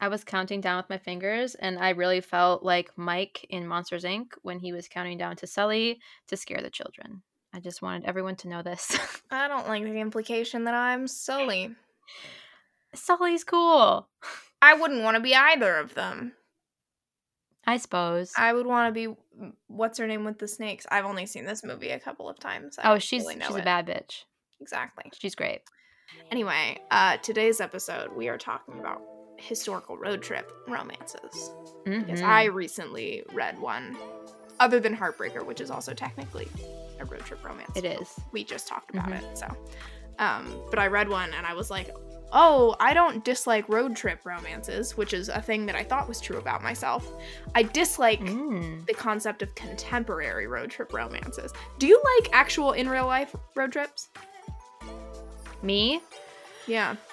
I was counting down with my fingers, and I really felt like Mike in Monsters Inc. when he was counting down to Sully to scare the children. I just wanted everyone to know this. I don't like the implication that I'm Sully. Sully's cool. I wouldn't want to be either of them. I suppose. I would want to be what's her name with the snakes. I've only seen this movie a couple of times. I oh, she's really she's it. a bad bitch. Exactly. She's great. Anyway, uh, today's episode we are talking about historical road trip romances. Mm-hmm. Because I recently read one, other than Heartbreaker, which is also technically a road trip romance. It is. We just talked about mm-hmm. it, so. Um, but I read one and I was like, oh, I don't dislike road trip romances, which is a thing that I thought was true about myself. I dislike mm. the concept of contemporary road trip romances. Do you like actual in real life road trips? Me? Yeah.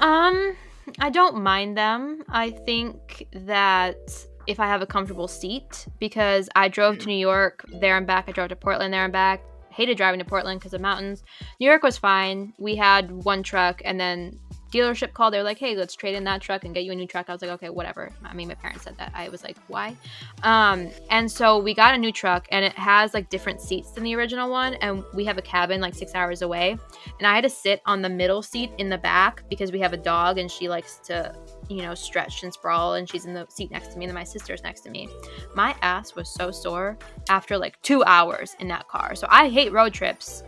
Um, I don't mind them. I think that if I have a comfortable seat, because I drove to New York there and back, I drove to Portland there and back. Hated driving to Portland because of mountains. New York was fine. We had one truck, and then dealership called. They were like, "Hey, let's trade in that truck and get you a new truck." I was like, "Okay, whatever." I mean, my parents said that. I was like, "Why?" Um, and so we got a new truck, and it has like different seats than the original one, and we have a cabin like six hours away, and I had to sit on the middle seat in the back because we have a dog, and she likes to, you know, stretch and sprawl, and she's in the seat next to me, and then my sister's next to me. My ass was so sore after like two hours in that car. So I hate road trips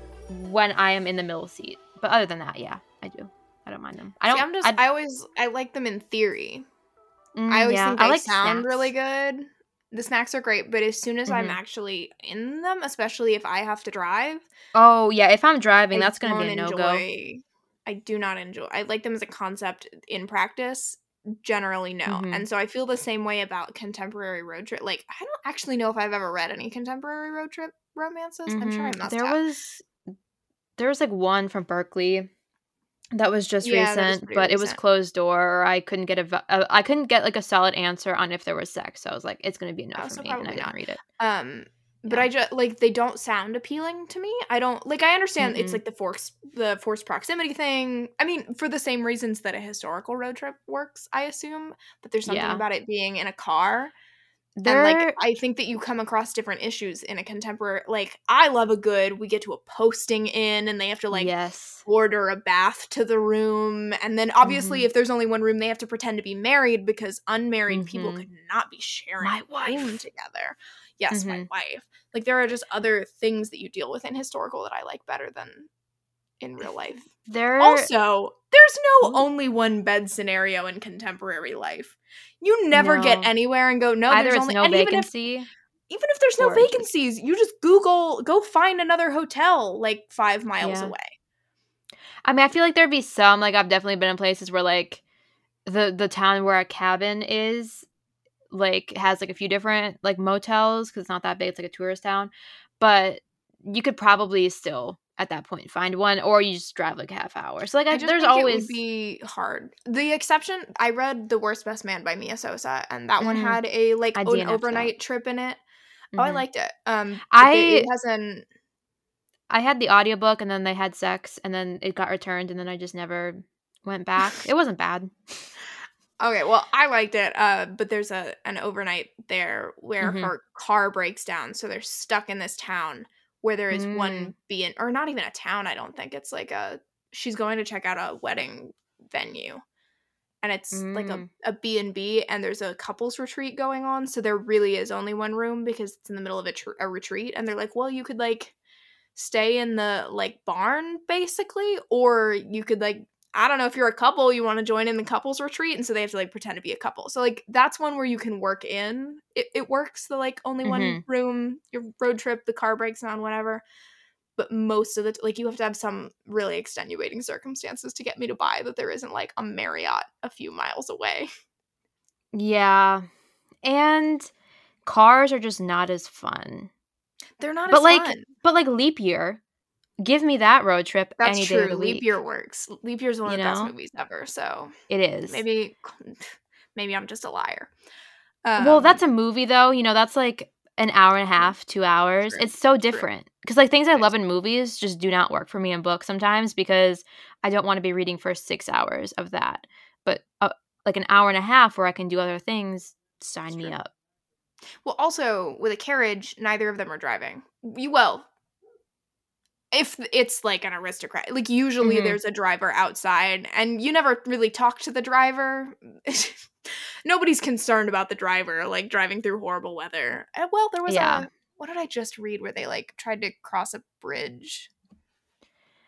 when I am in the middle seat. But other than that, yeah, I do. I don't mind them. I don't. See, I'm just. I, I, always. I like them in theory. Mm, I always yeah, think they like sound snacks. really good. The snacks are great, but as soon as mm-hmm. I'm actually in them, especially if I have to drive. Oh yeah, if I'm driving, I that's gonna be a no go. I do not enjoy. I like them as a concept in practice. Generally, no. Mm-hmm. And so I feel the same way about contemporary road trip. Like I don't actually know if I've ever read any contemporary road trip romances. Mm-hmm. I'm sure I mm-hmm. must. There have. was there was like one from Berkeley that was just yeah, recent, was but recent. it was closed door. I couldn't get a, a, I couldn't get like a solid answer on if there was sex. So I was like, it's gonna be no oh, for so me, and I didn't not. read it. Um, but yeah. I just like they don't sound appealing to me. I don't like. I understand mm-hmm. it's like the force, the forced proximity thing. I mean, for the same reasons that a historical road trip works, I assume. But there's something yeah. about it being in a car there... And like I think that you come across different issues in a contemporary like I love a good we get to a posting inn and they have to like yes. order a bath to the room and then obviously mm-hmm. if there's only one room they have to pretend to be married because unmarried mm-hmm. people could not be sharing my wife together. Yes, mm-hmm. my wife. Like there are just other things that you deal with in historical that I like better than in real life. There also there's no hmm? only one bed scenario in contemporary life. You never no. get anywhere and go no. Either there's only no vacancy. Even if, even if there's no vacancies, you just Google go find another hotel like five miles yeah. away. I mean, I feel like there'd be some like I've definitely been in places where like the the town where a cabin is like has like a few different like motels because it's not that big. It's like a tourist town, but you could probably still at that point find one or you just drive like a half hour so like I, I there's always be hard the exception i read the worst best man by mia sosa and that mm-hmm. one had a like an overnight trip in it mm-hmm. oh i mm-hmm. liked it um i it has an i had the audiobook and then they had sex and then it got returned and then i just never went back it wasn't bad Okay, well, I liked it, uh, but there's a an overnight there where mm-hmm. her car breaks down, so they're stuck in this town where there is mm. one being or not even a town i don't think it's like a she's going to check out a wedding venue and it's mm. like a, mm. a b&b and there's a couples retreat going on so there really is only one room because it's in the middle of a, tr- a retreat and they're like well you could like stay in the like barn basically or you could like I don't know if you're a couple, you want to join in the couples retreat, and so they have to like pretend to be a couple. So like that's one where you can work in. It, it works. The like only mm-hmm. one room, your road trip, the car breaks down, whatever. But most of the like you have to have some really extenuating circumstances to get me to buy that there isn't like a Marriott a few miles away. Yeah, and cars are just not as fun. They're not, as but like, fun. but like leap year Give me that road trip That's any true. day of Leap week. Year works. Leap Year is one you of the know? best movies ever. So it is. Maybe, maybe I'm just a liar. Um, well, that's a movie though. You know, that's like an hour and a half, two hours. True. It's so different because like things I love in movies just do not work for me in books sometimes because I don't want to be reading for six hours of that. But a, like an hour and a half where I can do other things, sign me up. Well, also with a carriage, neither of them are driving. You well, if it's like an aristocrat, like usually mm-hmm. there's a driver outside, and you never really talk to the driver. Nobody's concerned about the driver like driving through horrible weather. And, well, there was yeah. a what did I just read where they like tried to cross a bridge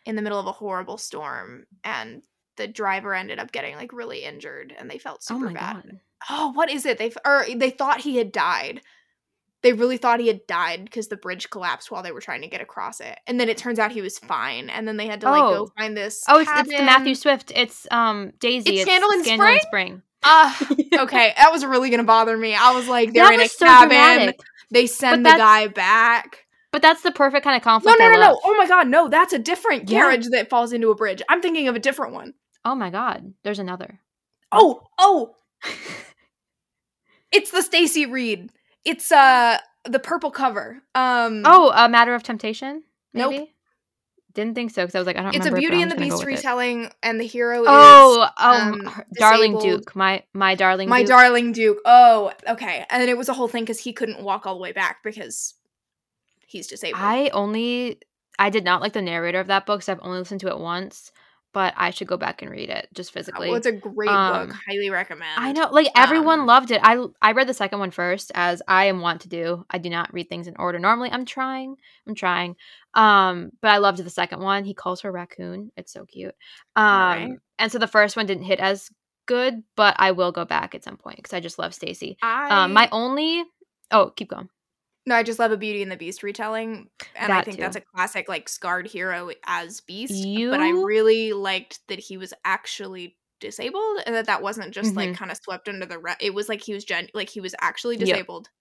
in the middle of a horrible storm, and the driver ended up getting like really injured, and they felt oh super oh bad. God. Oh, what is it? They or they thought he had died they really thought he had died because the bridge collapsed while they were trying to get across it. And then it turns out he was fine. And then they had to like oh. go find this. Oh, it's, it's, the Matthew Swift. It's um Daisy. It's, it's Scandal in Scandal Spring. Spring. Uh, okay, that was really gonna bother me. I was like, they're that in a so cabin. Dramatic. They send the guy back. But that's the perfect kind of conflict. No, no, no, no. Oh my god, no, that's a different carriage that falls into a bridge. I'm thinking of a different one. Oh my god, there's another. Oh, oh. it's the Stacy Reid. It's uh the purple cover. Um Oh, a matter of temptation? Maybe? Nope. Didn't think so because I was like, I don't. Know. It's a Beauty and the Beast retelling, and the hero oh, is oh, um, darling Duke, my my darling, my Duke. darling Duke. Oh, okay, and it was a whole thing because he couldn't walk all the way back because he's disabled. I only, I did not like the narrator of that book, so I've only listened to it once but I should go back and read it just physically. Well, it's a great um, book. Highly recommend. I know, like everyone um, loved it. I I read the second one first, as I am wont to do. I do not read things in order. Normally, I'm trying. I'm trying. Um, but I loved the second one. He calls her raccoon. It's so cute. Um, right. and so the first one didn't hit as good, but I will go back at some point because I just love Stacy. Um, my only. Oh, keep going. No, I just love a Beauty and the Beast retelling, and that I think too. that's a classic, like scarred hero as Beast. You... But I really liked that he was actually disabled, and that that wasn't just mm-hmm. like kind of swept under the rug. It was like he was gen- like he was actually disabled. Yep.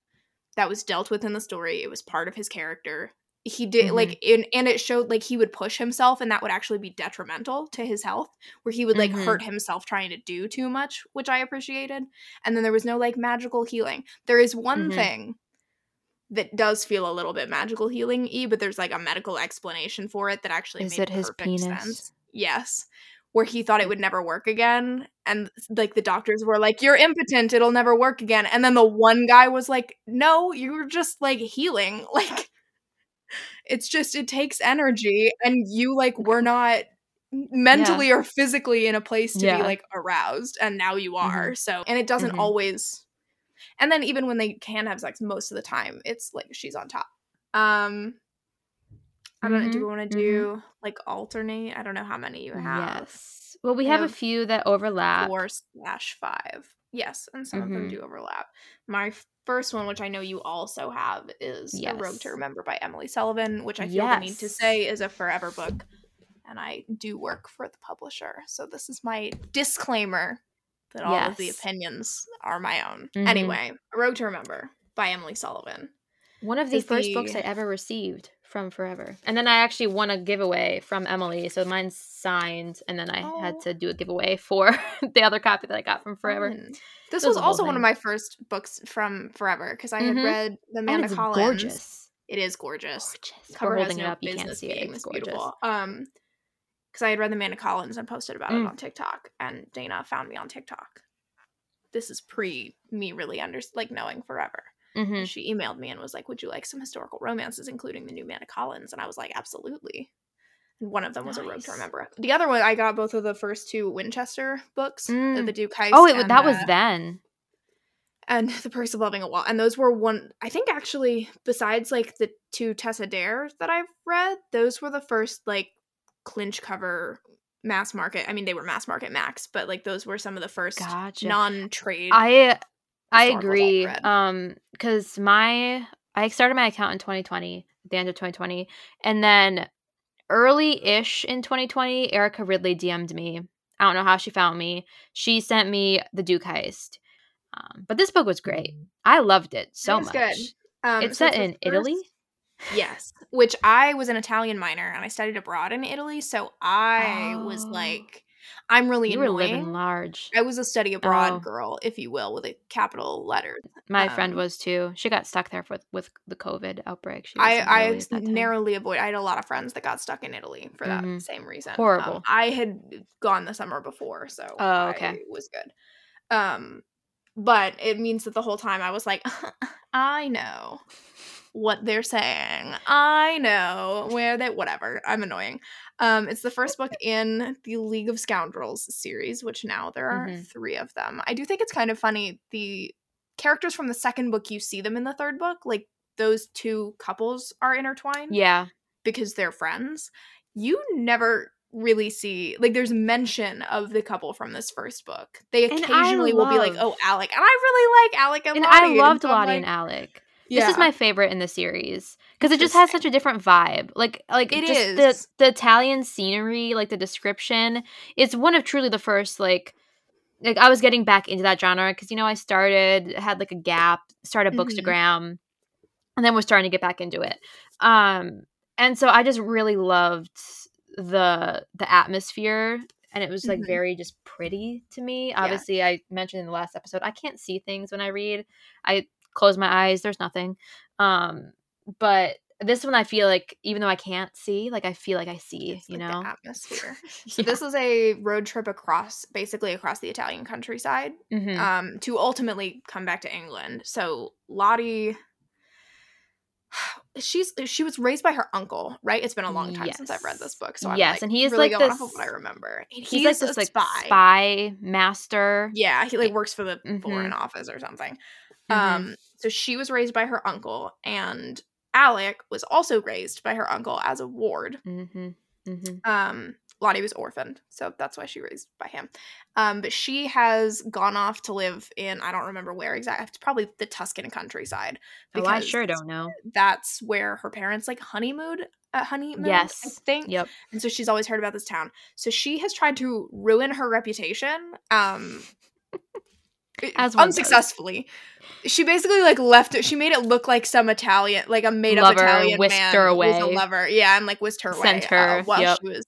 That was dealt with in the story. It was part of his character. He did mm-hmm. like in, and it showed like he would push himself, and that would actually be detrimental to his health, where he would like mm-hmm. hurt himself trying to do too much, which I appreciated. And then there was no like magical healing. There is one mm-hmm. thing that does feel a little bit magical healing y, but there's like a medical explanation for it that actually Is made it his penis? sense. Yes. Where he thought it would never work again. And like the doctors were like, You're impotent, it'll never work again. And then the one guy was like, No, you're just like healing. Like it's just it takes energy and you like were not mentally yeah. or physically in a place to yeah. be like aroused and now you mm-hmm. are. Mm-hmm. So and it doesn't mm-hmm. always and then even when they can have sex, most of the time it's like she's on top. Um I don't mm-hmm. Do we want to do mm-hmm. like alternate? I don't know how many you have. Yes. Well, we have, have, a few that overlap. Four slash five. Yes, and some mm-hmm. of them mm-hmm. do overlap. My first one, which I know you also have, is yes. A Rogue to Remember by Emily Sullivan, which I feel yes. the need to say is a forever book. And I do work for the publisher. So this is my disclaimer that all yes. of the opinions are my own. Mm-hmm. Anyway, A Rogue to Remember by Emily Sullivan. One of the first the... books I ever received from Forever. And then I actually won a giveaway from Emily. So mine's signed, and then I oh. had to do a giveaway for the other copy that I got from Forever. Mm. This was, was also one of my first books from Forever because I had mm-hmm. read the Amanda and Collins. Gorgeous. It is gorgeous. gorgeous. Cover We're holding it up. You can't see it. It's gorgeous. Beautiful. Um, because I had read the Amanda Collins and posted about mm. it on TikTok, and Dana found me on TikTok. This is pre me really under like knowing forever. Mm-hmm. She emailed me and was like, "Would you like some historical romances, including the new Amanda Collins?" And I was like, "Absolutely." And one of them was nice. a Rogue to Remember. The other one, I got both of the first two Wynchester books, mm. the Duke Heist. Oh, it, that was then. And the Perks of Loving a Wall, and those were one. I think actually, besides like the two Tessa Dare that I've read, those were the first like clinch cover mass market. I mean, they were mass market max, but like those were some of the first gotcha. non-trade. I I agree. Um, because my I started my account in 2020, at the end of 2020, and then early-ish in 2020, Erica Ridley DM'd me. I don't know how she found me. She sent me the Duke Heist. Um, but this book was great. I loved it so it much. Good. Um, it's so set in Italy. Yes, which I was an Italian minor and I studied abroad in Italy, so I oh. was like I'm really you annoying. were living large. I was a study abroad oh. girl, if you will, with a capital letter. My um, friend was too. She got stuck there with with the COVID outbreak. I I narrowly avoid. I had a lot of friends that got stuck in Italy for mm-hmm. that same reason. Horrible. Um, I had gone the summer before, so oh okay, I was good. Um, but it means that the whole time I was like, I know what they're saying. I know where they whatever. I'm annoying. Um, it's the first book in the League of Scoundrels series, which now there are Mhm. three of them. I do think it's kind of funny. The characters from the second book, you see them in the third book. Like those two couples are intertwined Yeah. because they're friends. You never really see like there's mention of the couple from this first book. They And occasionally will be like, "Oh, Alec," and I really like Alec and, And Lottie. I loved so Lottie like, and Alec. Yeah. This is my favorite in the series because it just has such a different vibe. Like, like It is. the the Italian scenery, like the description. It's one of truly the first like. Like I was getting back into that genre because you know I started had like a gap, started Mhm. Bookstagram, and then was starting to get back into it. Um, and so I just really loved the the atmosphere, and it was like Mhm. very just pretty to me. Obviously, I mentioned in the last episode I can't see things when I read. I close my eyes. There's nothing. Um, but this one I feel like even though I can't see, like I feel like I see. It's you like know, the atmosphere. So Yeah. this is a road trip across, basically across the Italian countryside, Mhm. um, to ultimately come back to England. So Lottie, she's she was raised by her uncle, right? It's been a long time since I've read this book, so I'm Yes, like, and he is really like going this- off of what I remember. And he's, like this like spy. spy master. Yeah, he like works for the Mhm. foreign office or something. Mhm. Um, so she was raised by her uncle, and Alec was also raised by her uncle as a ward. Mm-hmm. Mm-hmm. Um, Lottie was orphaned, so that's why she raised by him. Um, but she has gone off to live in I don't remember where exactly. It's probably the Tuscan countryside. Oh, I sure don't know. That's where her parents like honeymooned. Uh, honeymoon, yes. I think. Yep. And so she's always heard about this town. So she has tried to ruin her reputation. Um As one does. unsuccessfully. She basically like left it. She made it look like some Italian, like a made up Italian whisked man her was a away. lover. Yeah, and like whisked her Sent away uh, her, while yep. she was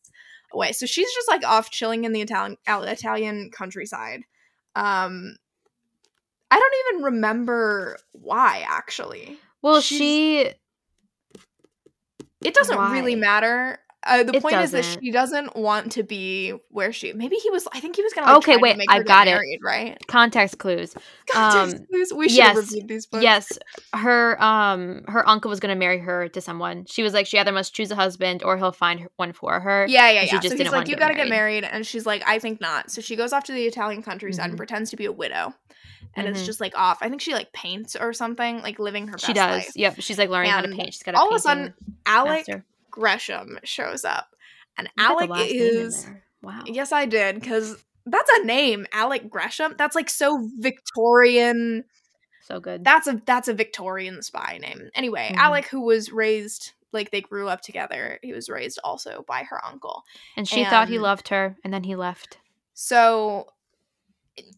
away. So she's just like off chilling in the Italian Italian countryside. Um, I don't even remember why actually. Well, She's- she It doesn't really matter. Uh, the It point is that she doesn't want to be where she. Maybe he was. I think he was gonna. Like, Okay, to wait, I get got it. Right. context clues. Context, Um, please. We should yes, reviewed these books. Yes, her um her uncle was gonna marry her to someone. She was like she either must choose a husband or he'll find one for her. Yeah, yeah, yeah. she just so he's like, "You got to get married." married," and she's like, "I think not." So she goes off to the Italian countryside Mhm. and pretends to be a widow, and Mhm. it's just like off. I think she like paints or something, like living her best She does. life. Yep. She's like learning how to paint. She's got a All of a sudden, Alec master. Gresham shows up, and You Alec last name in is wow. yes, I did because that's a name, Alec Gresham. That's like so Victorian. So good. That's a that's a Victorian spy name. Anyway, Mhm. Alec, who was raised like they grew up together, he was raised also by her uncle. and she thought he loved her, and then he left. So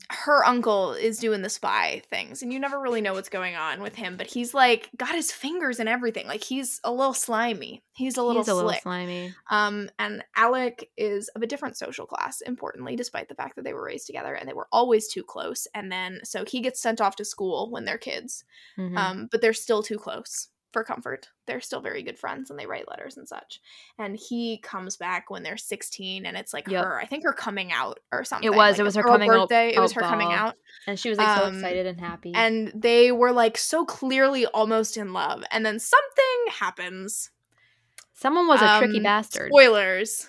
her uncle is doing the spy things and you never really know what's going on with him but he's like got his fingers in everything like he's a little slimy he's a little He's a little slimy. um and alec is of a different social class importantly despite the fact that they were raised together and they were always too close and then so he gets sent off to school when they're kids Mhm. um, but they're still too close for comfort. They're still very good friends and they write letters and such. And he comes back when they're 16 and it's like Yep. her, I think her coming out or something. It was, like it was her coming out- birthday. It was her out coming out. and she was like so um, excited and happy. And they were like so clearly almost in love. And then something happens. Someone was a tricky um, bastard. Spoilers.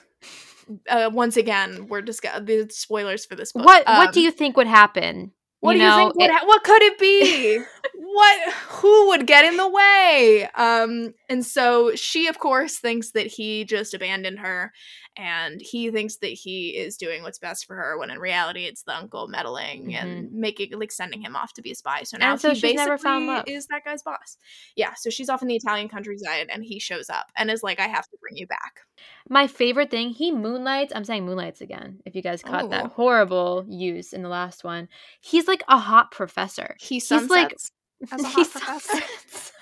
Uh, once again, we're discussing the spoilers for this book. What What do Um, you think would happen? What you do you think? Would it- ha- what could it be? what? Who would get in the way? Um, and so she, of course, thinks that he just abandoned her, and he thinks that he is doing what's best for her. When in reality, it's the uncle meddling and making like sending him off to be a spy. So now Mm-hmm. And so he she's basically never found love. is that guy's boss. Yeah. So she's off in the Italian countryside, and he shows up and is like, "I have to bring you back." My favorite thing, he moonlights. I'm saying moonlights again. If you guys caught that Oh. horrible use in the last one, he's like a hot professor. He He's like- as a He hot professor.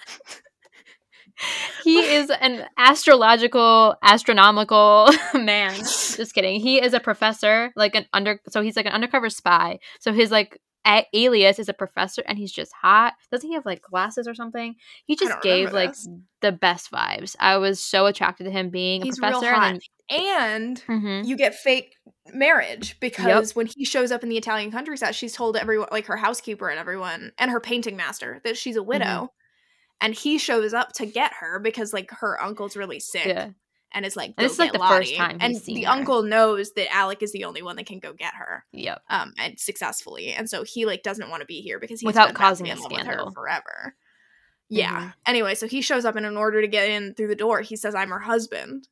He is an astrological, astronomical man. Just kidding. He is a professor, like an under. So he's like an undercover spy. So his like a- alias is a professor, and he's just hot. Doesn't he have like glasses or something? He just gave like this. the best vibes. I was so attracted to him being a He's real professor, and then and Mhm. you get fake marriage because when he shows up in the Italian countryside, she's told everyone, like her housekeeper and everyone, and her painting master, that she's a Mm-hmm. And he shows up to get her because like her uncle's really sick Yeah. and is like, And is, like, the first time and the her. uncle knows that Alec is the only one that can go get her, Yep. um, and successfully. And so he like doesn't want to be here because he's Without causing a in with her scandal. forever. Yeah. Mhm. Anyway, so he shows up, and in order to get in through the door, he says, "I'm her husband."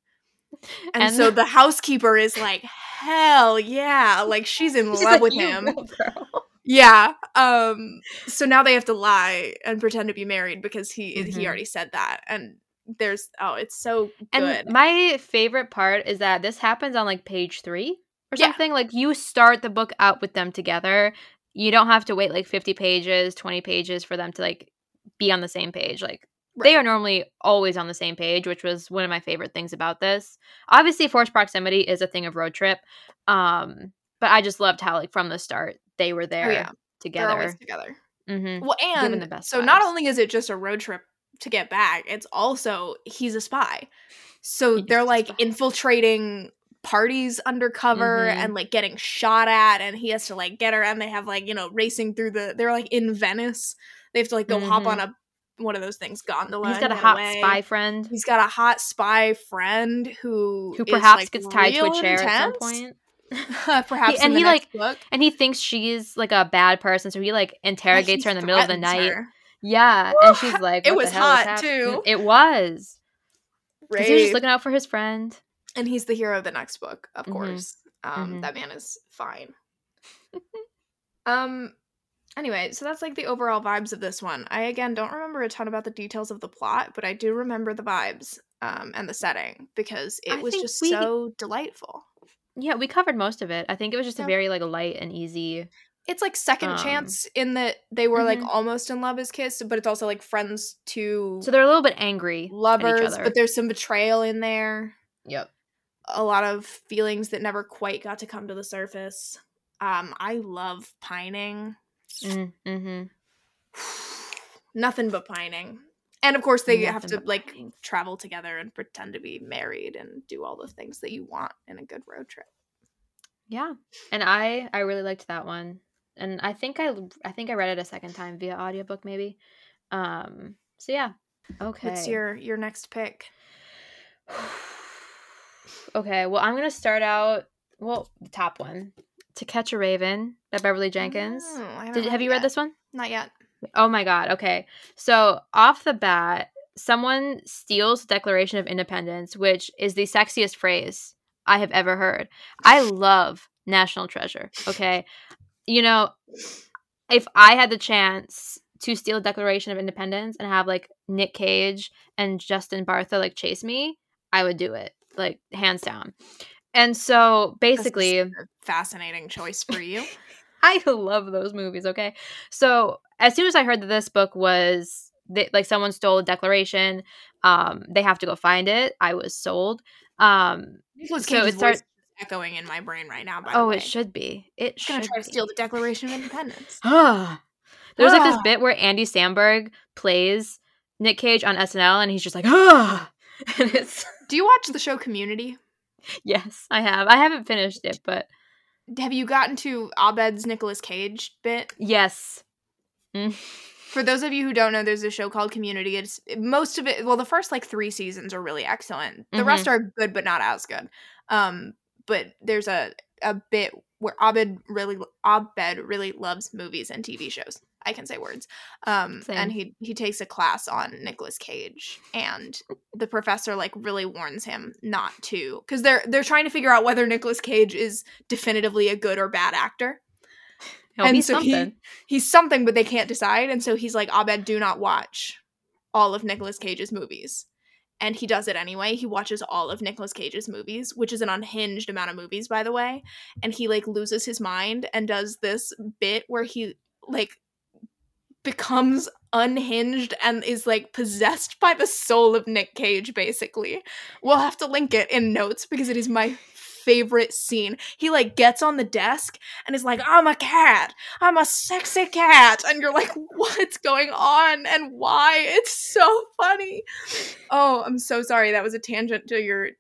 And, And- so the housekeeper is like, "Hell yeah!" Like she's in She's love like, with "You him. girl." Yeah. Um. So now they have to lie and pretend to be married because he Mhm. he already said that. And there's oh, it's so And good. my favorite part is that this happens on like page three or Yeah. something. Like you start the book out with them together. You don't have to wait like 50 pages, 20 pages for them to like be on the same page. Like they are normally always on the same page, which was one of my favorite things about this. Obviously, forced proximity is a thing of road trip. Um, but I just loved how like from the start they were there Oh, yeah. They're together. always together. hmm Well, and the best so not only is it just a road trip to get back, it's also he's a spy. So He they're like infiltrating parties undercover Mhm. and like getting shot at and he has to like get her and they have like you know racing through the they're like in venice they have to like go hop on a one of those things gondola He's got a hot away. spy friend he's got a hot spy friend who who is, perhaps like, gets tied to a chair at some point. perhaps and in the he, next like, book And he thinks she's like a bad person, so he like Like, interrogates he her in the middle of the night. her. Yeah, Woo! and she's like, It was hot, too. It was. he was just looking out for his friend. and he's the hero of the next book of Mhm. course um Mhm. that man is fine um anyway so that's like the overall vibes of this one i again don't remember a ton about the details of the plot but i do remember the vibes um and the setting because it I was just we- so delightful Yeah, we covered most of it. I think it was just Yeah. a very like light and easy. it's like second Um, chance in that they were like Mhm. almost in love as kiss but it's also like friends to So they're a little bit angry. lovers at each other. but there's some betrayal in there Yep. a lot of feelings that never quite got to come to the surface. Um, I love pining. Mm-hmm. Nothing but pining. And of course they have to like pining. travel together and pretend to be married and do all the things that you want in a good road trip. Yeah, and I I really liked that one, and I think I I think I read it a second time via audiobook maybe. Um. So yeah. Okay. What's your your next pick? okay, well, I'm gonna start out. Well, the top one, "To Catch a Raven" by Beverly Jenkins. Oh, Did, have you read this one? Not yet. Oh my god. Okay, so off the bat, someone steals the Declaration of Independence, which is the sexiest phrase I have ever heard. I love National Treasure. Okay, you know, if I had the chance to steal Declaration of Independence and have like Nic Cage and Justin Bartha like chase me, I would do it, like hands down. And so basically, fascinating choice for you. I love those movies. Okay, so as soon as I heard that this book was they, like someone stole a declaration, um, they have to go find it. I was sold. Um, Nicolas So it voice start- is echoing in my brain right now. By oh, the way, it should be. It He's gonna should try to steal the Declaration of Independence. There's like this Ah. bit where Andy Samberg plays Nic Cage on SNL, and he's just like, ah, and it's Do you watch the show Community? yes, I have. I haven't finished it, but Have you gotten to Abed's Nicolas Cage bit? yes. Mm. For those of you who don't know, there's a show called Community. It's most of it. Well, the first like three seasons are really excellent. The rest are good, but not as good. Um, but there's a a bit where Abed really Abed really loves movies and TV shows. I can say words. Um, Same. and he he takes a class on Nicolas Cage, and the professor like really warns him not to because they're they're trying to figure out whether Nicolas Cage is definitively a good or bad actor. He'll And so he- something. he's something, but they can't decide. And so he's like, Abed, do not watch all of Nicolas Cage's movies. And he does it anyway. He watches all of Nicolas Cage's movies, which is an unhinged amount of movies, by the way. And he like loses his mind and does this bit where he like becomes unhinged and is like possessed by the soul of Nic Cage, basically. We'll have to link it in notes because it is my favorite scene. He like gets on the desk and is like, I'm a cat. I'm a sexy cat. And you're like, what's going on and why? It's so funny. Oh, I'm so sorry. That was a tangent to your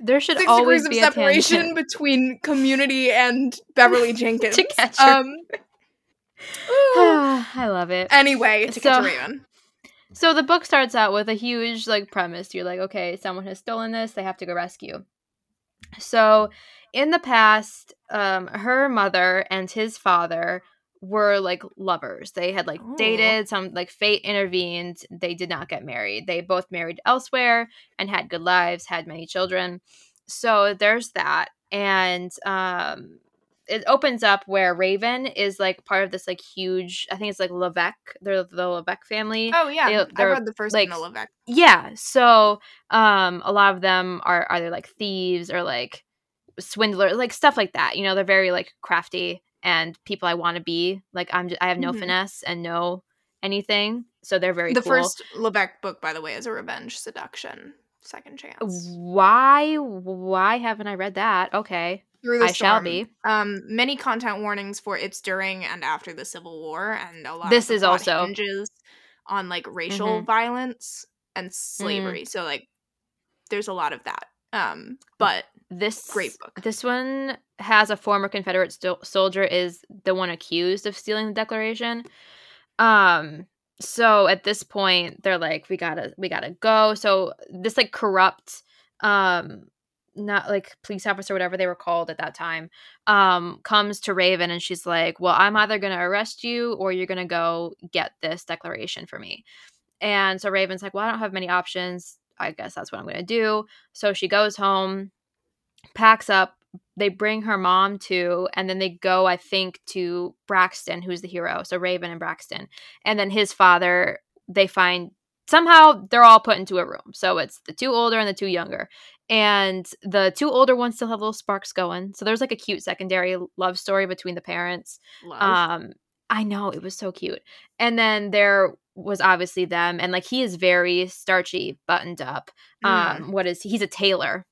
there should Six always degrees be of a separation between Community and Beverly Jenkins. to catch her. Um. I love it. anyway, to catch So- a raven. So the book starts out with a huge like premise. You're like, okay, someone has stolen this, they have to go rescue. So in the past, um, her mother and his father were like lovers. They had like Ooh. dated, some like fate intervened. They did not get married. They both married elsewhere and had good lives, had many children. So there's that. And um it opens up where Raven is like part of this like huge I think it's like LeVeq. They're the LeVeq family. Oh yeah, They- I read the first like, one, LeVeq. Yeah. So um a lot of them are either like thieves or like swindlers, like stuff like that. You know, they're very like crafty and people I want to be. Like I'm just, I have no Mhm. finesse and no anything. So they're very The cool. first LeVeq book, by the way, is a revenge seduction. Second chance. Why why haven't I read that? Okay. Through the I shall be. Um, many content warnings for it's during and after the Civil War, and a lot. This is also- hinges on like racial Mhm. violence and slavery. So like, there's a lot of that. Um, but This Great book. This one has a former Confederate sto- soldier is the one accused of stealing the Declaration. Um so at this point they're like we got to we got to go. So this like corrupt um not like police officer whatever they were called at that time um comes to Raven and she's like, "Well, I'm either going to arrest you or you're going to go get this declaration for me." And so Raven's like, "Well, I don't have many options. I guess that's what I'm going to do." So she goes home packs up they bring her mom to and then they go i think to braxton who's the hero so raven and braxton and then his father they find somehow they're all put into a room so it's the two older and the two younger and the two older ones still have little sparks going so there's like a cute secondary love story between the parents love. um i know it was so cute and then there was obviously them and like he is very starchy buttoned up Mm. um what is he's a tailor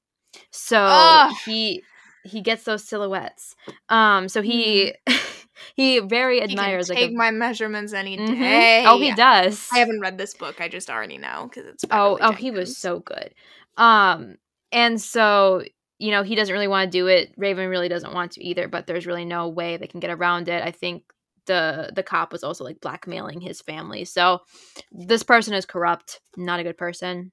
so Ugh. he he gets those silhouettes um so he he very Mm-hmm. He can admires like take a, my measurements any Mhm. day. oh he does I haven't read this book. I just already know because it's. oh oh he was so good um and so you know he doesn't really want to do it. Raven really doesn't want to either but there's really no way they can get around it. I think the the cop was also like blackmailing his family. So this person is corrupt not a good person.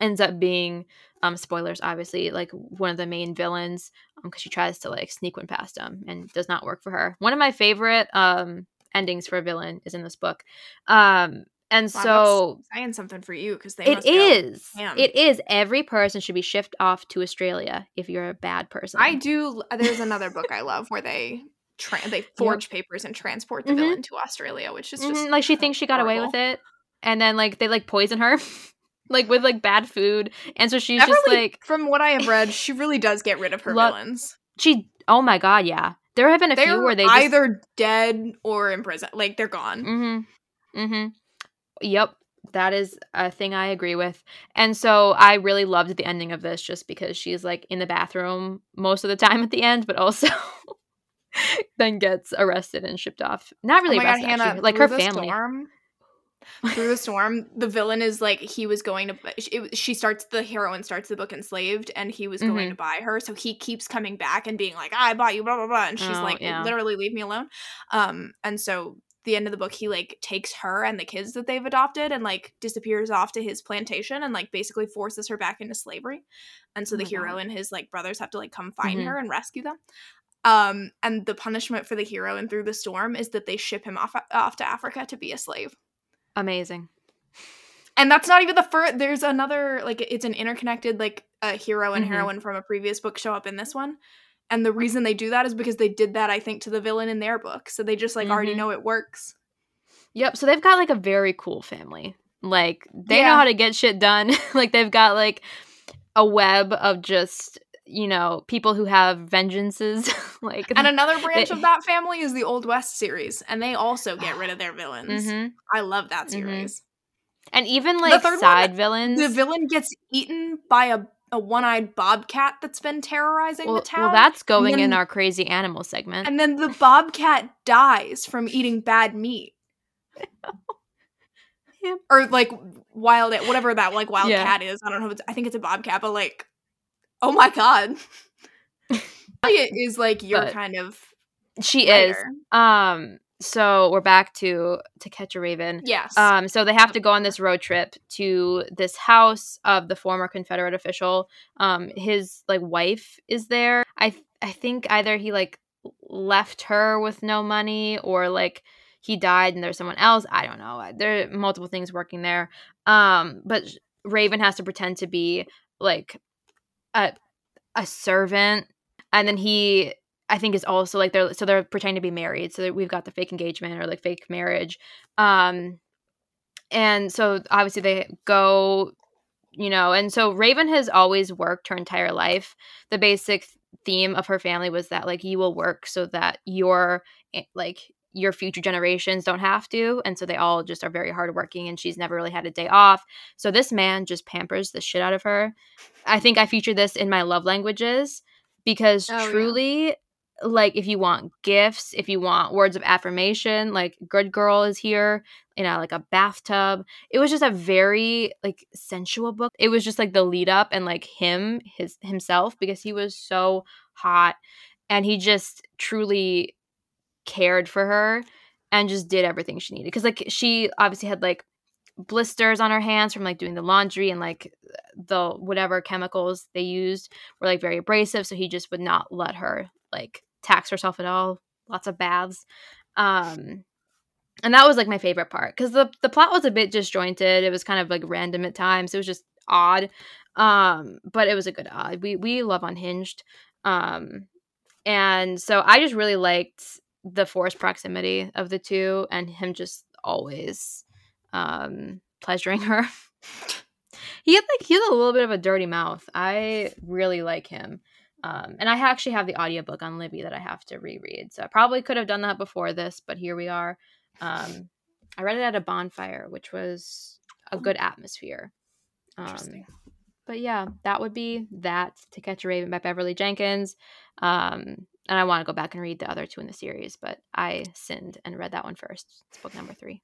Ends up being um spoilers obviously like one of the main villains because she tries to like sneak one past him and does not work for her. One of my favorite um endings for a villain is in this book. Um and Wow, so saying something for you because they. it is. It is. Every person should be shipped off to Australia if you're a bad person. I do. There's another book I love where they tra- they forge papers and transport the Mhm. villain to Australia, which is just Mhm, like she thinks she got away with it, and then like they like poison her, like with like bad food, and so she's Beverly, just like from what I have read, she really does get rid of her Lo- villains. she. Oh my god, yeah. There have been a They're few where they just, either dead or in prison. Like they're gone. Mm-hmm. Mm-hmm. Yep. That is a thing I agree with. And so I really loved the ending of this just because she's like in the bathroom most of the time at the end, but also then gets arrested and shipped off. Not really oh my god, Hannah! actually. like through her the family. Storm, through the storm, the villain is like he was going to. It, she starts the heroine starts the book enslaved, and he was going Mhm. to buy her. So he keeps coming back and being like, "I bought you," blah blah blah, and she's Oh, like, yeah. "Literally, leave me alone." Um, and so the end of the book, he like takes her and the kids that they've adopted and like disappears off to his plantation and like basically forces her back into slavery. And so Oh the hero God. and his like brothers have to like come find Mhm. her and rescue them. Um, and the punishment for the hero and through the storm is that they ship him off off to Africa to be a slave. Amazing. And that's not even the first. There's another like it's an interconnected like a hero and Mhm. heroine from a previous book show up in this one. And the reason they do that is because they did that, I think, to the villain in their book. So they just like already Mhm. know it works. Yep. So they've got like a very cool family. Like they know how to get shit done. like they've got like a web of just, you know, people who have vengeances. like And another branch They- of that family is the Old West series, and they also get rid of their villains. Mhm. I love that Mhm. series. And even like the third one, side villains. The villain gets eaten by a, a one-eyed bobcat that's been terrorizing well, the town. well, that's going in our crazy animal segment. and then the bobcat dies from eating bad meat. Yep. Or like wild whatever that like wild Yeah. cat is. I don't know if it's I think it's a bobcat, but like Oh my god. Talia is like your but kind of She is. Um so we're back to to catch a raven. Yes. Um so they have to go on this road trip to this house of the former confederate official. Um his like wife is there. I i think either he like left her with no money or like he died and there's someone else. I don't know. There are multiple things working there. Um but raven has to pretend to be like a a servant. And then he I think is also like they're so they're pretending to be married. So we've got the fake engagement or like fake marriage. Um and so obviously they go you know, and so Raven has always worked her entire life. The basic theme of her family was that like you will work so that your eh, like your future generations don't have to and so they all just are very hardworking and she's never really had a day off so this man just pampers the shit out of her i think i featured this in my love languages because oh, truly yeah like if you want gifts, if you want words of affirmation, like Good Girl is here in a like a bathtub. It was just a very like sensual book. It was just like the lead up and like him his himself because he was so hot and he just truly cared for her and just did everything she needed cuz like she obviously had like blisters on her hands from like doing the laundry and like the whatever chemicals they used were like very abrasive so he just would not let her like tax herself at all lots of baths um and that was like my favorite part because the the plot was a bit disjointed it was kind of like random at times it was just odd um but it was a good odd we we love unhinged um and so i just really liked the forced proximity of the two and him just always um pleasuring her. He had like he had a little bit of a dirty mouth i really like him um, and I actually have the audiobook on Libby that I have to reread. So I probably could have done that before this, but here we are. Um, I read it at a bonfire, which was a good atmosphere. Um, but yeah, that would be that To Catch a Raven by Beverly Jenkins. Um, and I want to go back and read the other two in the series, but I sinned and read that one first. It's book number three.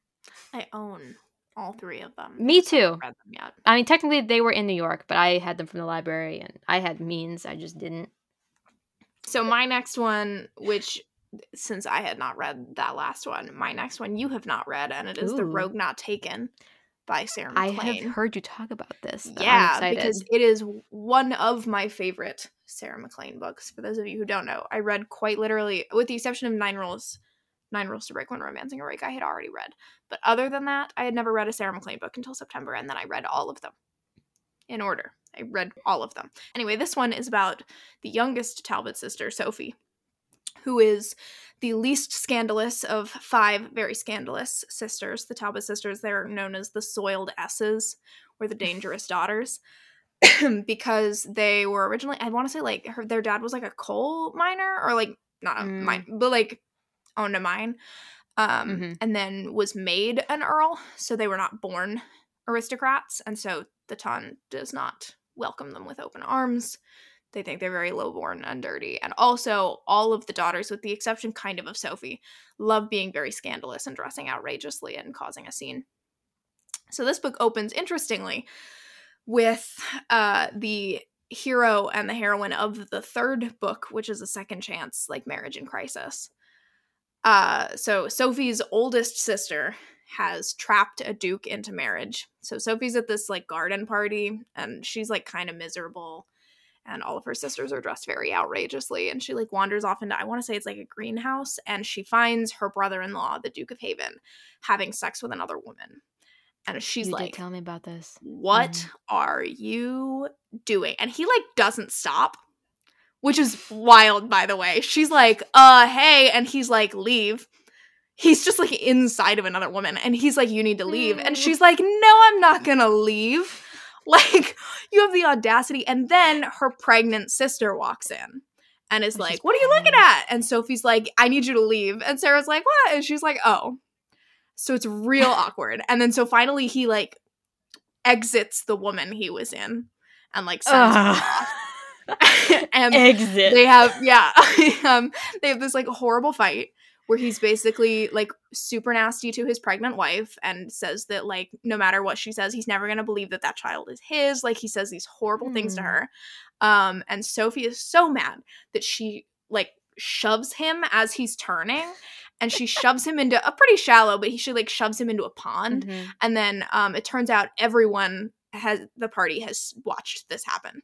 I own all three of them. Me too. read them yet. I mean, technically they were in New York, but I had them from the library, and I had means. I just didn't. So my next one, which since I had not read that last one, my next one you have not read, and it is Ooh. The Rogue Not Taken by Sarah MacLean. I have heard you talk about this. Yeah, because it is one of my favorite Sarah MacLean books. For those of you who don't know, I read quite literally, with the exception of Nine Rules Nine Rules to Break When Romancing a Rake I had already read. But other than that, I had never read a Sarah MacLean book until September, and then I read all of them in order. I read all of them. Anyway, this one is about the youngest Talbot sister, Sophie, who is the least scandalous of five very scandalous sisters. The Talbot sisters, they're known as the soiled S's or the dangerous daughters. because they were originally, I want to say, like her, their dad was like a coal miner or like not a mm. mine, but like owned a mine um, mm-hmm. and then was made an earl. So they were not born aristocrats. And so the ton does not welcome them with open arms. They think they're very lowborn and dirty. And also, all of the daughters, with the exception kind of of Sophie, love being very scandalous and dressing outrageously and causing a scene. So this book opens interestingly with uh, the hero and the heroine of the third book, which is a second chance, like marriage in crisis. Uh, so Sophie's oldest sister has trapped a duke into marriage. So Sophie's at this like garden party and she's like kind of miserable and all of her sisters are dressed very outrageously and she like wanders off into I want to say it's like a greenhouse and she finds her brother-in-law, the Duke of Haven, having sex with another woman. And she's you like, "Tell me about this. What mm. are you doing?" And he like doesn't stop which is wild by the way. She's like uh hey and he's like leave. He's just like inside of another woman and he's like you need to leave. And mm. she's like no i'm not gonna leave. Like you have the audacity and then her pregnant sister walks in and is like what are you looking at? And sophie's like i need you to leave. And sarah's like what? And she's like oh. So it's real awkward. And then so finally he like exits the woman he was in and like sends her off and exit. They have yeah, um, they have this like horrible fight where he's basically like super nasty to his pregnant wife and says that like no matter what she says, he's never gonna believe that that child is his. Like he says these horrible mm. things to hmm. her. Um, and Sophie is so mad that she like shoves him as he's turning and she shoves him into a pretty shallow, but he she like shoves him into a pond. Mm-hmm. And then um, it turns out everyone has the party has watched this happen.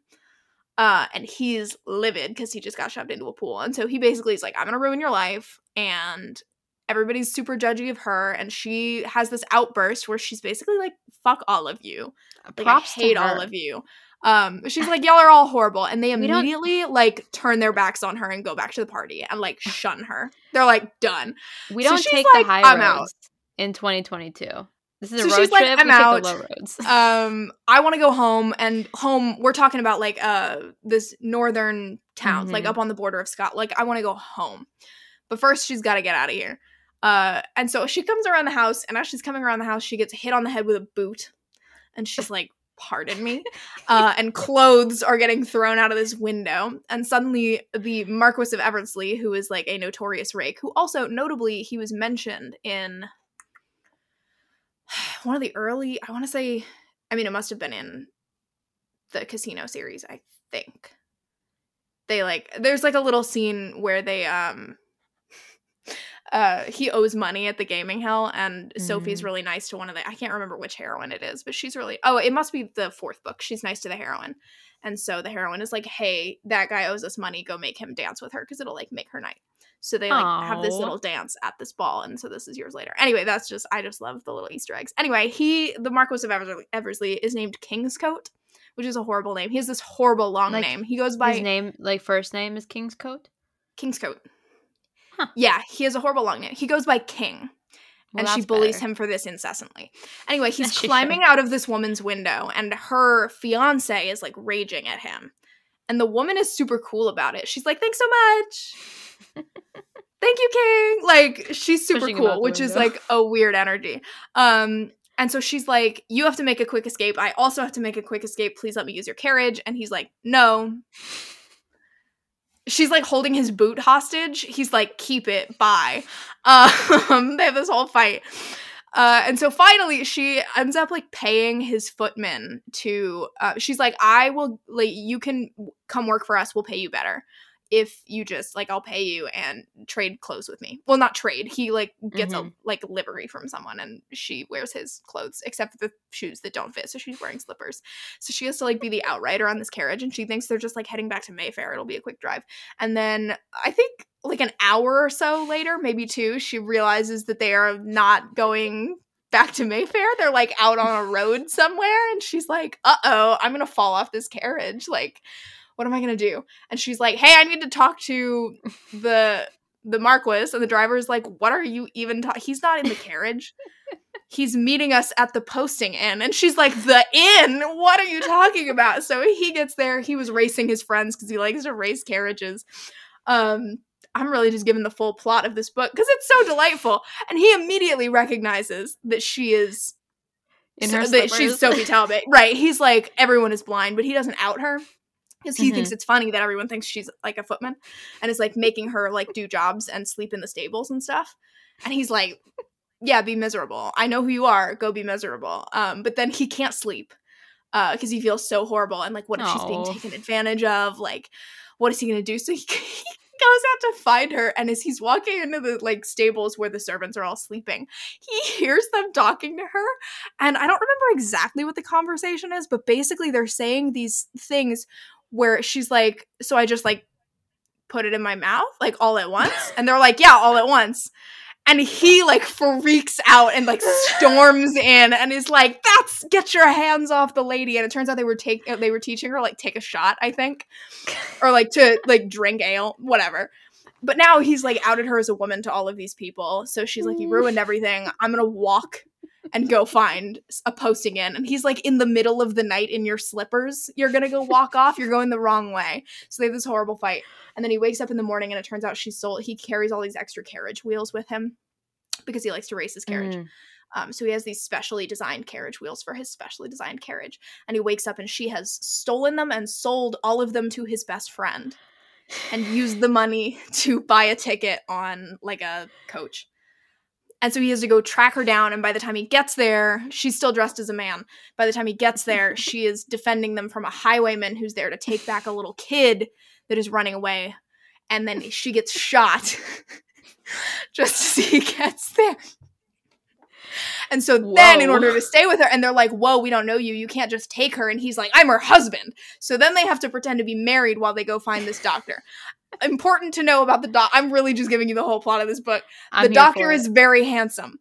Uh, and he's livid because he just got shoved into a pool. And so he basically is like, I'm gonna ruin your life. And everybody's super judgy of her. And she has this outburst where she's basically like, fuck all of you. Like, Props I hate all of you. Um, she's like, y'all are all horrible, and they immediately like turn their backs on her and go back to the party and like shun her. They're like done. We don't so take like, the high out. in 2022. This is a so road like, trip. I'm we out. low roads. um, I want to go home, and home. We're talking about like uh this northern town, mm-hmm. like up on the border of Scotland. Like I want to go home, but first she's got to get out of here. Uh, and so she comes around the house, and as she's coming around the house, she gets hit on the head with a boot, and she's like, pardon me, uh, and clothes are getting thrown out of this window. And suddenly, the Marquis of Eversley, who is like a notorious rake, who also notably he was mentioned in one of the early, I want to say, I mean, it must have been in the Casino series, I think. They like, there's like a little scene where they, um, uh he owes money at the gaming hell and mm. sophie's really nice to one of the i can't remember which heroine it is but she's really oh it must be the fourth book she's nice to the heroine and so the heroine is like hey that guy owes us money go make him dance with her because it'll like make her night so they like Aww. have this little dance at this ball and so this is years later anyway that's just i just love the little easter eggs anyway he the marquis of eversley, eversley is named kingscote which is a horrible name he has this horrible long like, name he goes by his name like first name is kingscote kingscote Huh. Yeah, he has a horrible long name. He goes by King. Well, and she bullies better. him for this incessantly. Anyway, he's climbing out of this woman's window, and her fiance is like raging at him. And the woman is super cool about it. She's like, Thanks so much. Thank you, King. Like, she's super Pushing cool, which is like a weird energy. Um, and so she's like, You have to make a quick escape. I also have to make a quick escape. Please let me use your carriage. And he's like, No she's like holding his boot hostage. He's like, keep it, bye. Um, they have this whole fight. Uh, and so finally, she ends up like paying his footman to. Uh, she's like, "I will like you can come work for us. We'll pay you better." If you just like I'll pay you and trade clothes with me. Well, not trade. He like gets mm-hmm. a like livery from someone and she wears his clothes except for the shoes that don't fit. So she's wearing slippers. So she has to like be the outrider on this carriage and she thinks they're just like heading back to Mayfair. It'll be a quick drive. And then I think like an hour or so later, maybe two, she realizes that they are not going back to Mayfair. They're like out on a road somewhere and she's like, "Uh-oh, I'm going to fall off this carriage." Like what am I gonna do? And she's like, hey, I need to talk to the the Marquis, and the driver is like, what are you even talking? He's not in the carriage. He's meeting us at the posting inn. And she's like, the inn? What are you talking about? So he gets there. He was racing his friends because he likes to race carriages. Um, I'm really just giving the full plot of this book because it's so delightful. And he immediately recognizes that she is in her that she's Sophie Talbot. right. He's like, everyone is blind, but he doesn't out her because he mm-hmm. thinks it's funny that everyone thinks she's like a footman and is like making her like do jobs and sleep in the stables and stuff. And he's like yeah be miserable. I know who you are. Go be miserable. Um but then he can't sleep uh because he feels so horrible and like what if Aww. she's being taken advantage of? Like what is he gonna do? So he, he goes out to find her and as he's walking into the like stables where the servants are all sleeping he hears them talking to her and i don't remember exactly what the conversation is but basically they're saying these things where she's like, so I just like put it in my mouth like all at once, and they're like, yeah, all at once. And he like freaks out and like storms in and is like, "That's get your hands off the lady!" And it turns out they were take they were teaching her like take a shot, I think, or like to like drink ale, whatever but now he's like outed her as a woman to all of these people. So she's like, You mm. ruined everything. I'm gonna walk and go find a posting in. And he's like in the middle of the night in your slippers. You're gonna go walk off. You're going the wrong way. So they have this horrible fight. And then he wakes up in the morning and it turns out she's sold. He carries all these extra carriage wheels with him because he likes to race his carriage. Mm. Um, so he has these specially designed carriage wheels for his specially designed carriage. And he wakes up and she has stolen them and sold all of them to his best friend and used the money to buy a ticket on like a coach And so he has to go track her down. And by the time he gets there, she's still dressed as a man. By the time he gets there, she is defending them from a highwayman who's there to take back a little kid that is running away. And then she gets shot just as he gets there. And so Whoa. then, in order to stay with her, and they're like, Whoa, we don't know you. You can't just take her. And he's like, I'm her husband. So then they have to pretend to be married while they go find this doctor important to know about the doc. I'm really just giving you the whole plot of this book. I'm the doctor is very handsome.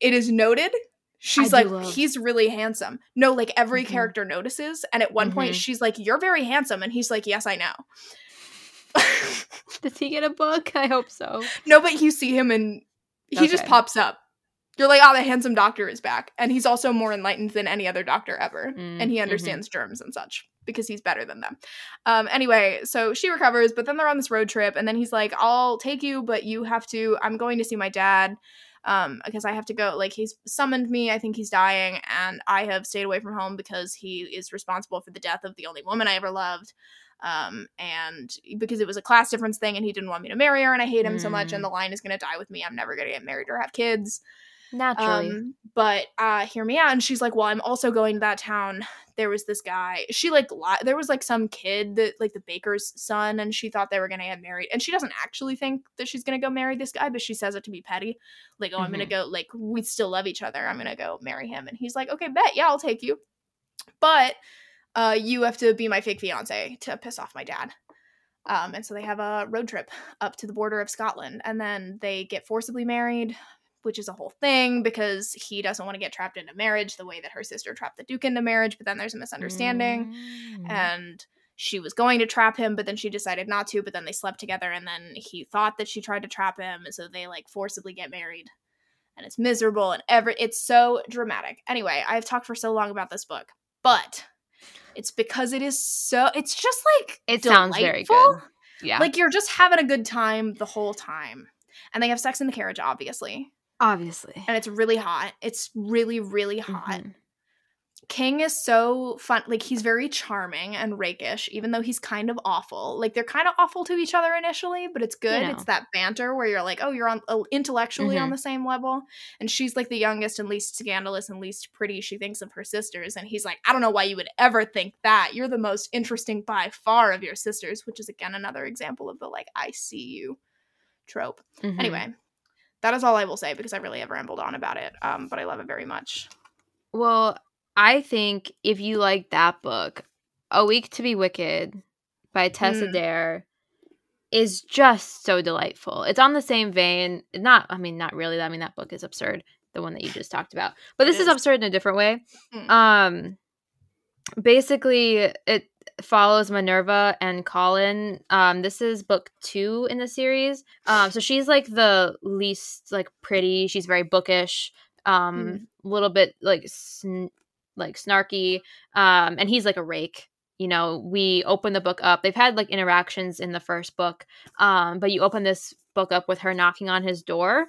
It is noted. She's I like, love- he's really handsome. No, like every mm-hmm. character notices. And at one mm-hmm. point, she's like, You're very handsome. And he's like, Yes, I know. Does he get a book? I hope so. No, but you see him and he okay. just pops up. You're like, oh, the handsome doctor is back. And he's also more enlightened than any other doctor ever. Mm, and he mm-hmm. understands mm-hmm. germs and such because he's better than them. Um, anyway, so she recovers, but then they're on this road trip. And then he's like, I'll take you, but you have to, I'm going to see my dad um because i have to go like he's summoned me i think he's dying and i have stayed away from home because he is responsible for the death of the only woman i ever loved um and because it was a class difference thing and he didn't want me to marry her and i hate him mm. so much and mm. the line is going to die with me i'm never going to get married or have kids Naturally. Um, but uh hear me out. And she's like, Well, I'm also going to that town. There was this guy. She like li- there was like some kid that like the baker's son, and she thought they were gonna get married. And she doesn't actually think that she's gonna go marry this guy, but she says it to be petty. Like, oh, mm-hmm. I'm gonna mm-hmm. go, like, we still love each other. I'm gonna go marry him. And he's like, Okay, bet, yeah, I'll take you. But uh you have to be my fake fiance to piss off my dad. Um, and so they have a road trip up to the border of Scotland, and then they get forcibly married which is a whole thing because he doesn't want to get trapped into marriage the way that her sister trapped the Duke into marriage, but then there's a misunderstanding. Mm. And she was going to trap him, but then she decided not to, but then they slept together and then he thought that she tried to trap him, and so they like forcibly get married. And it's miserable and every it's so dramatic. Anyway, I've talked for so long about this book, but it's because it is so it's just like it delightful. sounds very good. Yeah. Like you're just having a good time the whole time. And they have sex in the carriage, obviously. Obviously. And it's really hot. It's really, really hot. Mm-hmm. King is so fun. Like, he's very charming and rakish, even though he's kind of awful. Like, they're kind of awful to each other initially, but it's good. You know. It's that banter where you're like, oh, you're on uh, intellectually mm-hmm. on the same level. And she's like the youngest and least scandalous and least pretty. She thinks of her sisters. And he's like, I don't know why you would ever think that. You're the most interesting by far of your sisters, which is again another example of the like, I see you trope. Mm-hmm. Anyway, that is all I will say because I really have rambled on about it. Um, but I love it very much. Well, I think if you like that book, A Week to Be Wicked by Tessa mm. Dare is just so delightful. It's on the same vein. Not, I mean, not really. I mean, that book is absurd, the one that you just talked about. But this is. is. absurd in a different way. Mm. Um, basically, it follows Minerva and Colin. Um, this is book two in the series. Um, so she's like the least like pretty. She's very bookish. Um, a mm. little bit like sn- like snarky. Um, and he's like a rake. You know, we open the book up. They've had like interactions in the first book. Um, but you open this book up with her knocking on his door,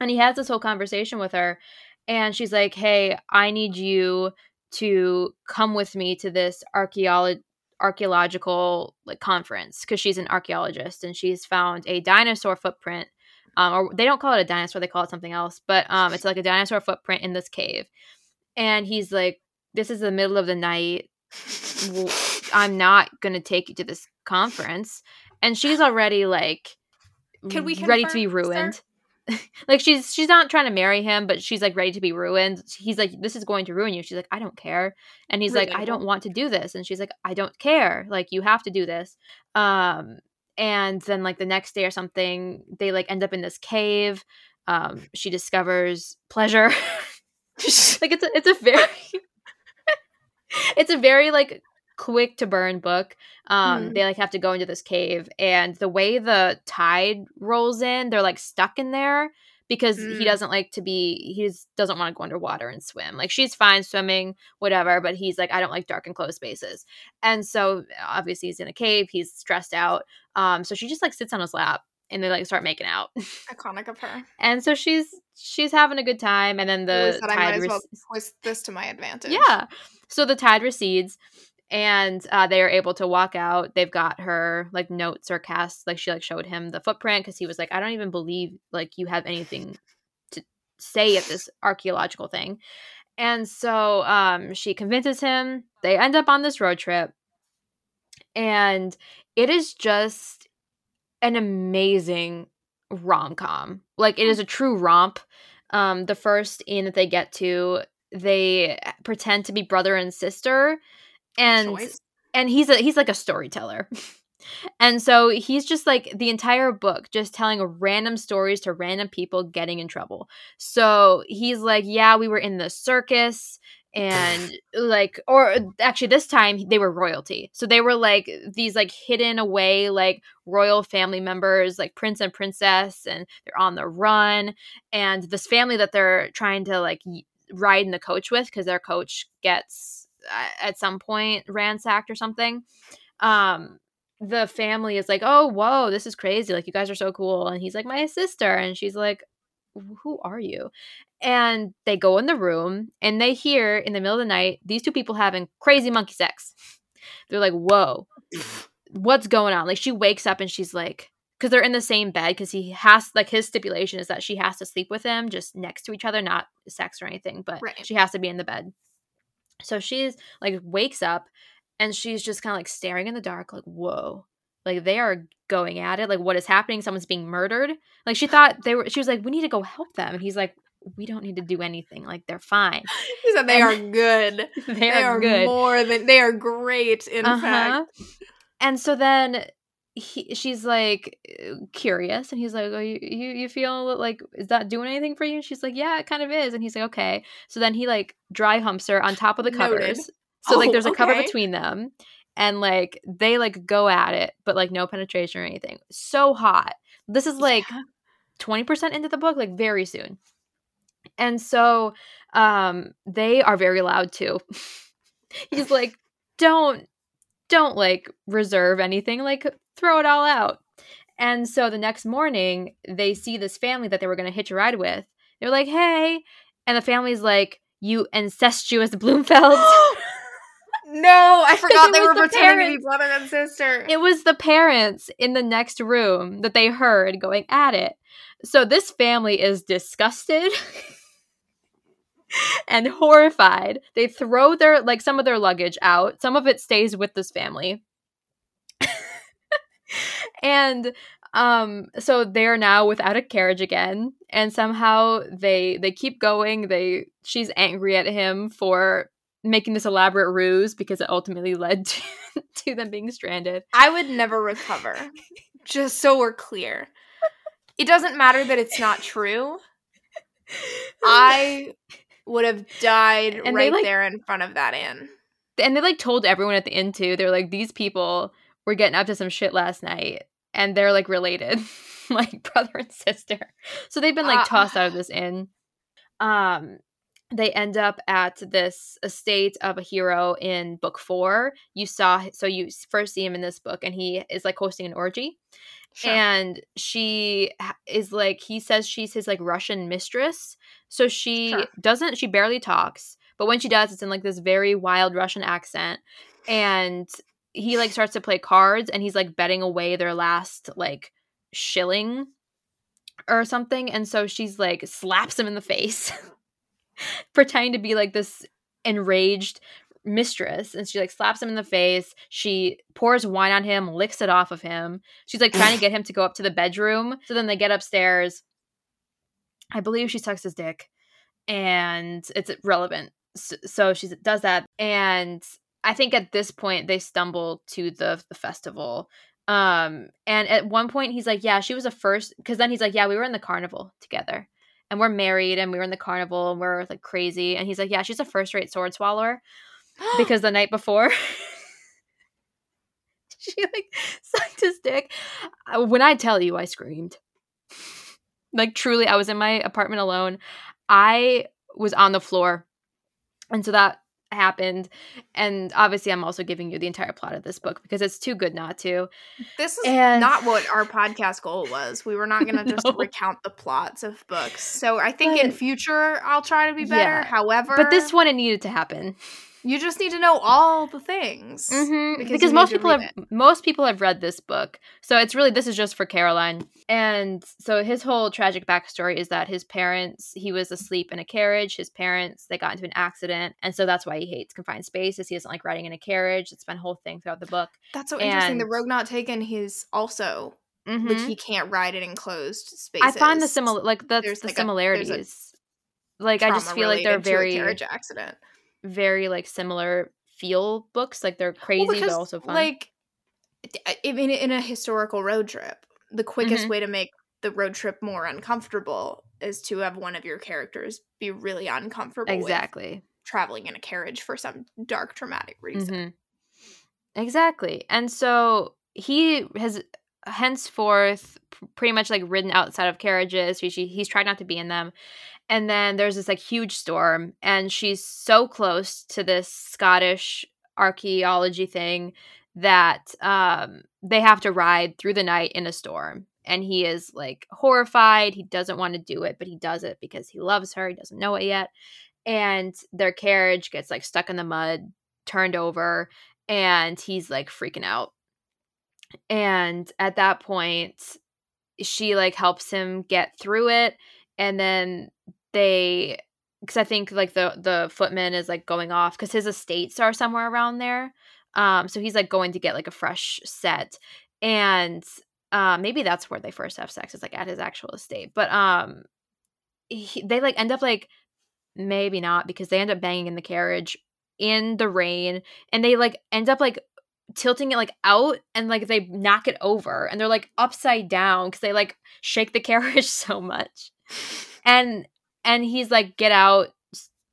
and he has this whole conversation with her, and she's like, "Hey, I need you." To come with me to this archeolo- archaeological like conference because she's an archaeologist and she's found a dinosaur footprint um, or they don't call it a dinosaur they call it something else but um, it's like a dinosaur footprint in this cave. And he's like this is the middle of the night. I'm not gonna take you to this conference. And she's already like Can we ready to be ruined sir? like she's she's not trying to marry him, but she's like ready to be ruined. He's like, "This is going to ruin you." She's like, "I don't care," and he's like, "I don't want to do this," and she's like, "I don't care. Like you have to do this." Um, and then like the next day or something, they like end up in this cave. Um, she discovers pleasure. like it's a it's a very it's a very like quick to burn book. Um, mm. They like have to go into this cave, and the way the tide rolls in, they're like stuck in there because mm. he doesn't like to be. He doesn't want to go underwater and swim. Like she's fine swimming, whatever, but he's like, I don't like dark and closed spaces. And so obviously he's in a cave. He's stressed out. Um, so she just like sits on his lap and they like start making out. Iconic of her. and so she's she's having a good time, and then the tide I might as well twist this to my advantage. Yeah. So the tide recedes, and uh, they are able to walk out they've got her like notes or casts like she like showed him the footprint because he was like i don't even believe like you have anything to say at this archaeological thing. And so um, she convinces him. They end up on this road trip. And it is just an amazing rom com. Like, it is a true romp. Um, the first inn that they get to, they pretend to be brother and sister. And Choice. and he's a he's like a storyteller. And so he's just like the entire book, just telling random stories to random people getting in trouble. So he's like, Yeah, we were in the circus. And like, or actually, this time they were royalty. So they were like these like hidden away, like royal family members, like prince and princess, and they're on the run. And this family that they're trying to like ride in the coach with, because their coach gets at some point ransacked or something. Um, the family is like, "Oh, whoa, this is crazy! Like, you guys are so cool." And he's like, "My sister," and she's like, "Who are you?" And they go in the room and they hear in the middle of the night these two people having crazy monkey sex. They're like, "Whoa, what's going on?" Like, she wakes up and she's like, because they're in the same bed because he has like his stipulation is that she has to sleep with him just next to each other not sex or anything but right. she has to be in the bed so she's like wakes up and she's just kind of like staring in the dark like whoa. Like they are going at it like what is happening? Someone's being murdered. Like she thought they were she was like we need to go help them. And he's like we don't need to do anything. Like they're fine. He said they and are good. they, they are, are, good. more than they are great in uh-huh. fact. And so then he, she's like curious and he's like oh you, you you feel like is that doing anything for you and she's like yeah it kind of is and he's like okay so then he like dry humps her on top of the covers Noted. So oh, like there's a okay. cover between them and like they like go at it, but like no penetration or anything. So hot. This is like yeah. 20% into the book, like very soon. And so um they are very loud too. He's like, don't don't like reserve anything, like throw it all out. And so the next morning, they see this family that they were going to hitch a ride with. They're like, hey. And the family's like, you incestuous Bloomfield. No, I forgot they were the pretending to be brother and sister. It was the parents in the next room that they heard going at it. So this family is disgusted and horrified. They throw their like some of their luggage out. Some of it stays with this family. And um so they're now without a carriage again and somehow they they keep going. They she's angry at him for making this elaborate ruse because it ultimately led to, to them being stranded. I would never recover. just so we're clear. It doesn't matter that it's not true. I would have died and right like, there in front of that inn. And they like told everyone at the inn too. They're like, these people were getting up to some shit last night, and they're like related, like brother and sister. So they've been like uh, tossed out of this inn. Um, they end up at this estate of a hero in book four. You saw, so you first see him in this book, and he is like hosting an orgy. Sure. And she is like, he says she's his like Russian mistress. So she sure. doesn't, she barely talks. But when she does, it's in like this very wild Russian accent. And he like starts to play cards and he's like betting away their last like shilling or something. And so she's like slaps him in the face. pretending to be like this enraged mistress and she like slaps him in the face she pours wine on him licks it off of him she's like trying to get him to go up to the bedroom so then they get upstairs i believe she sucks his dick and it's relevant so she does that and i think at this point they stumble to the, the festival um and at one point he's like yeah she was a first because then he's like yeah we were in the carnival together and we're married and we were in the carnival and we're like crazy. And he's like, yeah, she's a first rate sword swallower because the night before she like sucked his dick. Uh, when I tell you, I screamed. Like truly, I was in my apartment alone. I was on the floor. And so that happened and obviously i'm also giving you the entire plot of this book because it's too good not to. This is and... not what our podcast goal was. We were not going to just no. recount the plots of books. So i think but, in future i'll try to be better yeah. however but this one it needed to happen You just need to know all the things mm-hmm. because, because most people have it. most people have read this book, so it's really this is just for Caroline. And so his whole tragic backstory is that his parents he was asleep in a carriage. His parents they got into an accident, and so that's why he hates confined spaces. He doesn't like riding in a carriage. It's been a whole thing throughout the book. That's so and, interesting. The Rogue Not Taken. He's also mm-hmm. like he can't ride in enclosed spaces. I find the similar like that's there's the like similarities. A, like I just feel like they're very carriage accident very like similar feel books. Like they're crazy well, because, but also fun. Like I mean in a historical road trip, the quickest mm-hmm. way to make the road trip more uncomfortable is to have one of your characters be really uncomfortable exactly traveling in a carriage for some dark traumatic reason mm-hmm. exactly and so he has henceforth pretty much like ridden outside of carriages. He, he's tried not to be in them. And then there's this like huge storm and she's so close to this scottish archaeology thing that um they have to ride through the night in a storm. And he is like horrified. He doesn't want to do it but he does it because he loves her. He doesn't know it yet. And their carriage gets like stuck in the mud turned over and he's like freaking out and at that point she like helps him get through it and then they because I think like the the footman is like going off because his estates are somewhere around there. Um, so he's like going to get like a fresh set, and uh, maybe that's where they first have sex is like at his actual estate. But um, he, they like end up like maybe not because they end up banging in the carriage in the rain, and they like end up like tilting it like out and like they knock it over and they're like upside down because they like shake the carriage so much. And and he's like get out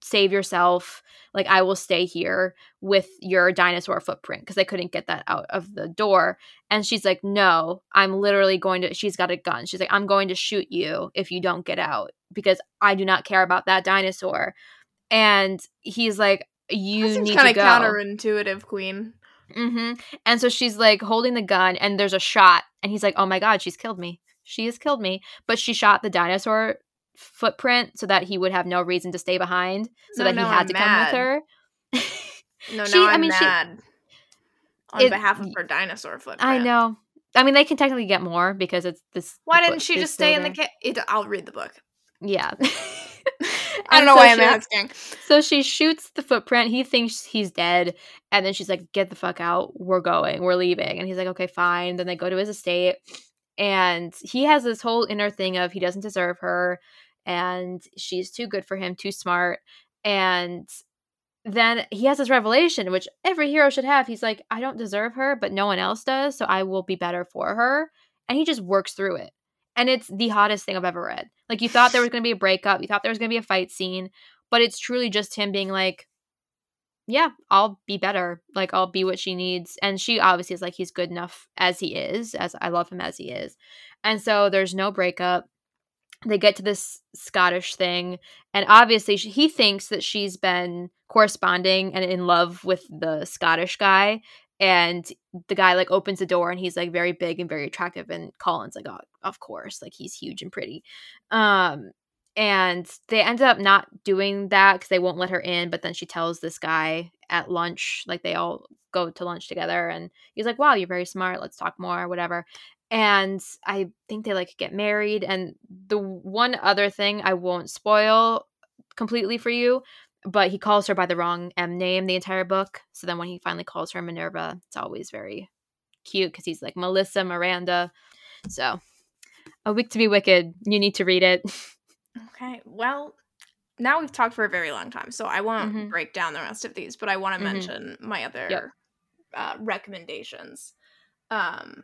save yourself. Like i will stay here with your dinosaur footprint because i couldn't get that out of the door. And she's like no i'm literally going to she's got a gun. She's like i'm going to shoot you if you don't get out because i do not care about that dinosaur. And he's like you need kind of counterintuitive queen mm-hmm. and so she's like holding the gun and there's a shot and he's like oh my god she's killed me she has killed me but she shot the dinosaur footprint so that he would have no reason to stay behind so no, that he had I'm to mad. come with her. no, she, no, I'm I mean, mad she, on it, behalf of her dinosaur footprint. I know. I mean, they can technically get more because it's this. Why didn't she just stay in the? Ca- I'll read the book. Yeah. I don't know so why I'm she, asking. So she shoots the footprint. He thinks he's dead. And then she's like, get the fuck out. We're going. We're leaving. And he's like, okay, fine. Then they go to his estate. And he has this whole inner thing of he doesn't deserve her and she's too good for him, too smart. And then he has this revelation, which every hero should have. He's like, I don't deserve her, but no one else does, so I will be better for her. And he just works through it. And it's the hottest thing I've ever read. Like, you thought there was going to be a breakup, you thought there was going to be a fight scene, but it's truly just him being like, yeah, I'll be better. Like, I'll be what she needs. And she obviously is like, he's good enough as he is, as I love him as he is. And so there's no breakup they get to this Scottish thing, and obviously he thinks that she's been corresponding and in love with the Scottish guy. And the guy like opens the door and he's like very big and very attractive. And Colin's like, oh, of course, like he's huge and pretty. Um, and they ended up not doing that because they won't let her in. But then she tells this guy at lunch, like they all go to lunch together, and he's like, "Wow, you're very smart. Let's talk more, whatever." and I think they like get married. And the one other thing I won't spoil completely for you, but he calls her by the wrong M name the entire book. So then when he finally calls her Minerva, it's always very cute because he's like Melissa Miranda. So, A Week to Be Wicked, you need to read it. Okay. Well, now we've talked for a very long time, so I won't mm-hmm. break down the rest of these, but I want to mm-hmm. mention my other yep. uh, recommendations. Um,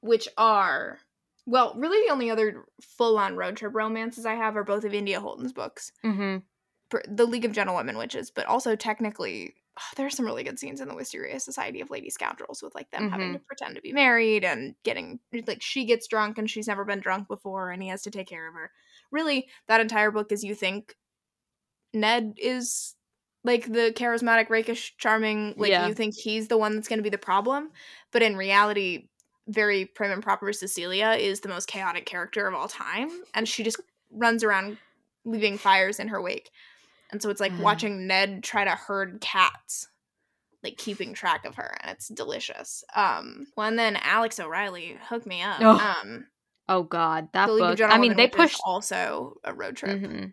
which are well, really the only other full-on road trip romances I have are both of India Holton's books. Mm-hmm. The League of Gentlewomen Witches, but also technically oh, are some really good scenes in the Wisteria Society of Lady Scoundrels with like them mm-hmm. having to pretend to be married and getting like she gets drunk and she's never been drunk before and he has to take care of her. Really, that entire book is you think Ned is like the charismatic, rakish, charming, like yeah. you think he's the one that's going to be the problem, but in reality, very prim and proper Cecilia is the most chaotic character of all time, and she just runs around leaving fires in her wake. And so it's like watching Ned try to herd cats, like keeping track of her, and it's delicious. Um, well, and then Alex O'Reilly hooked me up. Oh. Um, Oh God, that book. I mean, they pushed also a road trip, Mhm.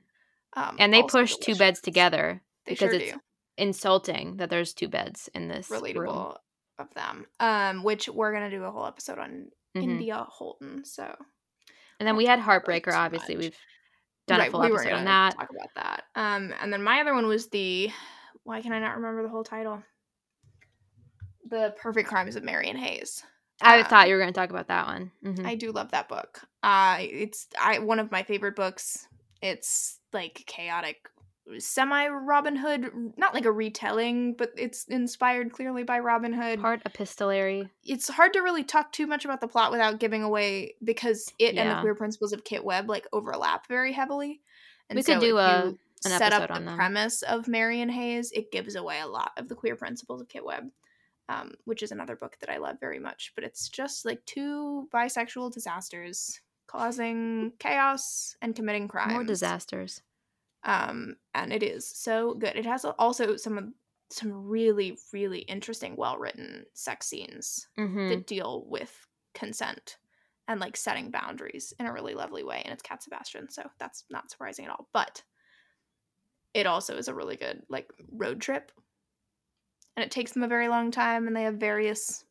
um, and they pushed two beds together They because sure it's do. insulting that there's two beds in this room. of them. Um, which we're gonna do a whole episode on Mhm. India Holton. So And then we had talk about it Heartbreaker. Obviously, much. we've done a full we episode on that. Talk about that. Um, and then my other one was the. Why can I not remember the whole title? The Perfect Crimes of Marian Hayes. I um, thought you were going to talk about that one. Mhm. I do love that book. Uh it's I one of my favorite books. It's like chaotic semi Robin Hood, not like a retelling, but it's inspired clearly by Robin Hood. Part epistolary. It's hard to really talk too much about the plot without giving away because it and the queer principles of Kit Webb like overlap very heavily. And We could do a- set up the on them. premise of Marian Hayes, it gives away a lot of the queer principles of Kit Webb. Um, which is another book that I love very much. But it's just like two bisexual disasters causing chaos and committing crimes. More disasters. Um, and it is so good. It has also some some really really interesting, well written sex scenes hmm that deal with consent and like setting boundaries in a really lovely way. And it's Cat Sebastian, so that's not surprising at all. But it also is a really good like road trip. And it takes them a very long time and they have various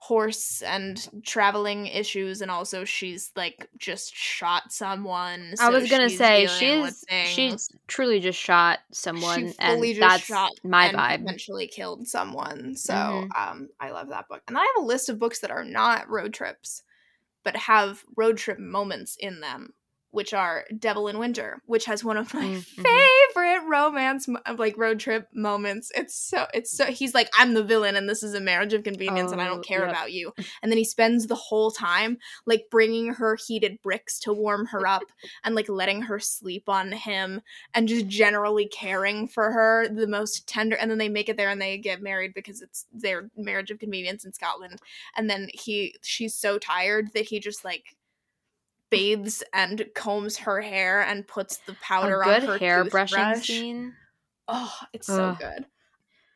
horse and traveling issues and also she's like just shot someone. I was gonna she's say she's she's truly just shot someone, and that's shot my and vibe. eventually killed someone. So Mhm. um, I love that book, and I have a list of books that are not road trips, but have road trip moments in them, which are Devil in Winter, which has one of my Mhm. favorite romance like road trip moments. It's so it's so he's like I'm the villain and this is a marriage of convenience and I Oh, don't care yep. about you. And then he spends the whole time like bringing her heated bricks to warm her up and like letting her sleep on him and just generally caring for her the most tender and then they make it there and they get married because it's their marriage of convenience in Scotland and then he she's so tired that he just like bathes and combs her hair and puts the powder a good on her hair brushing toothbrush. scene. Oh, it's so good.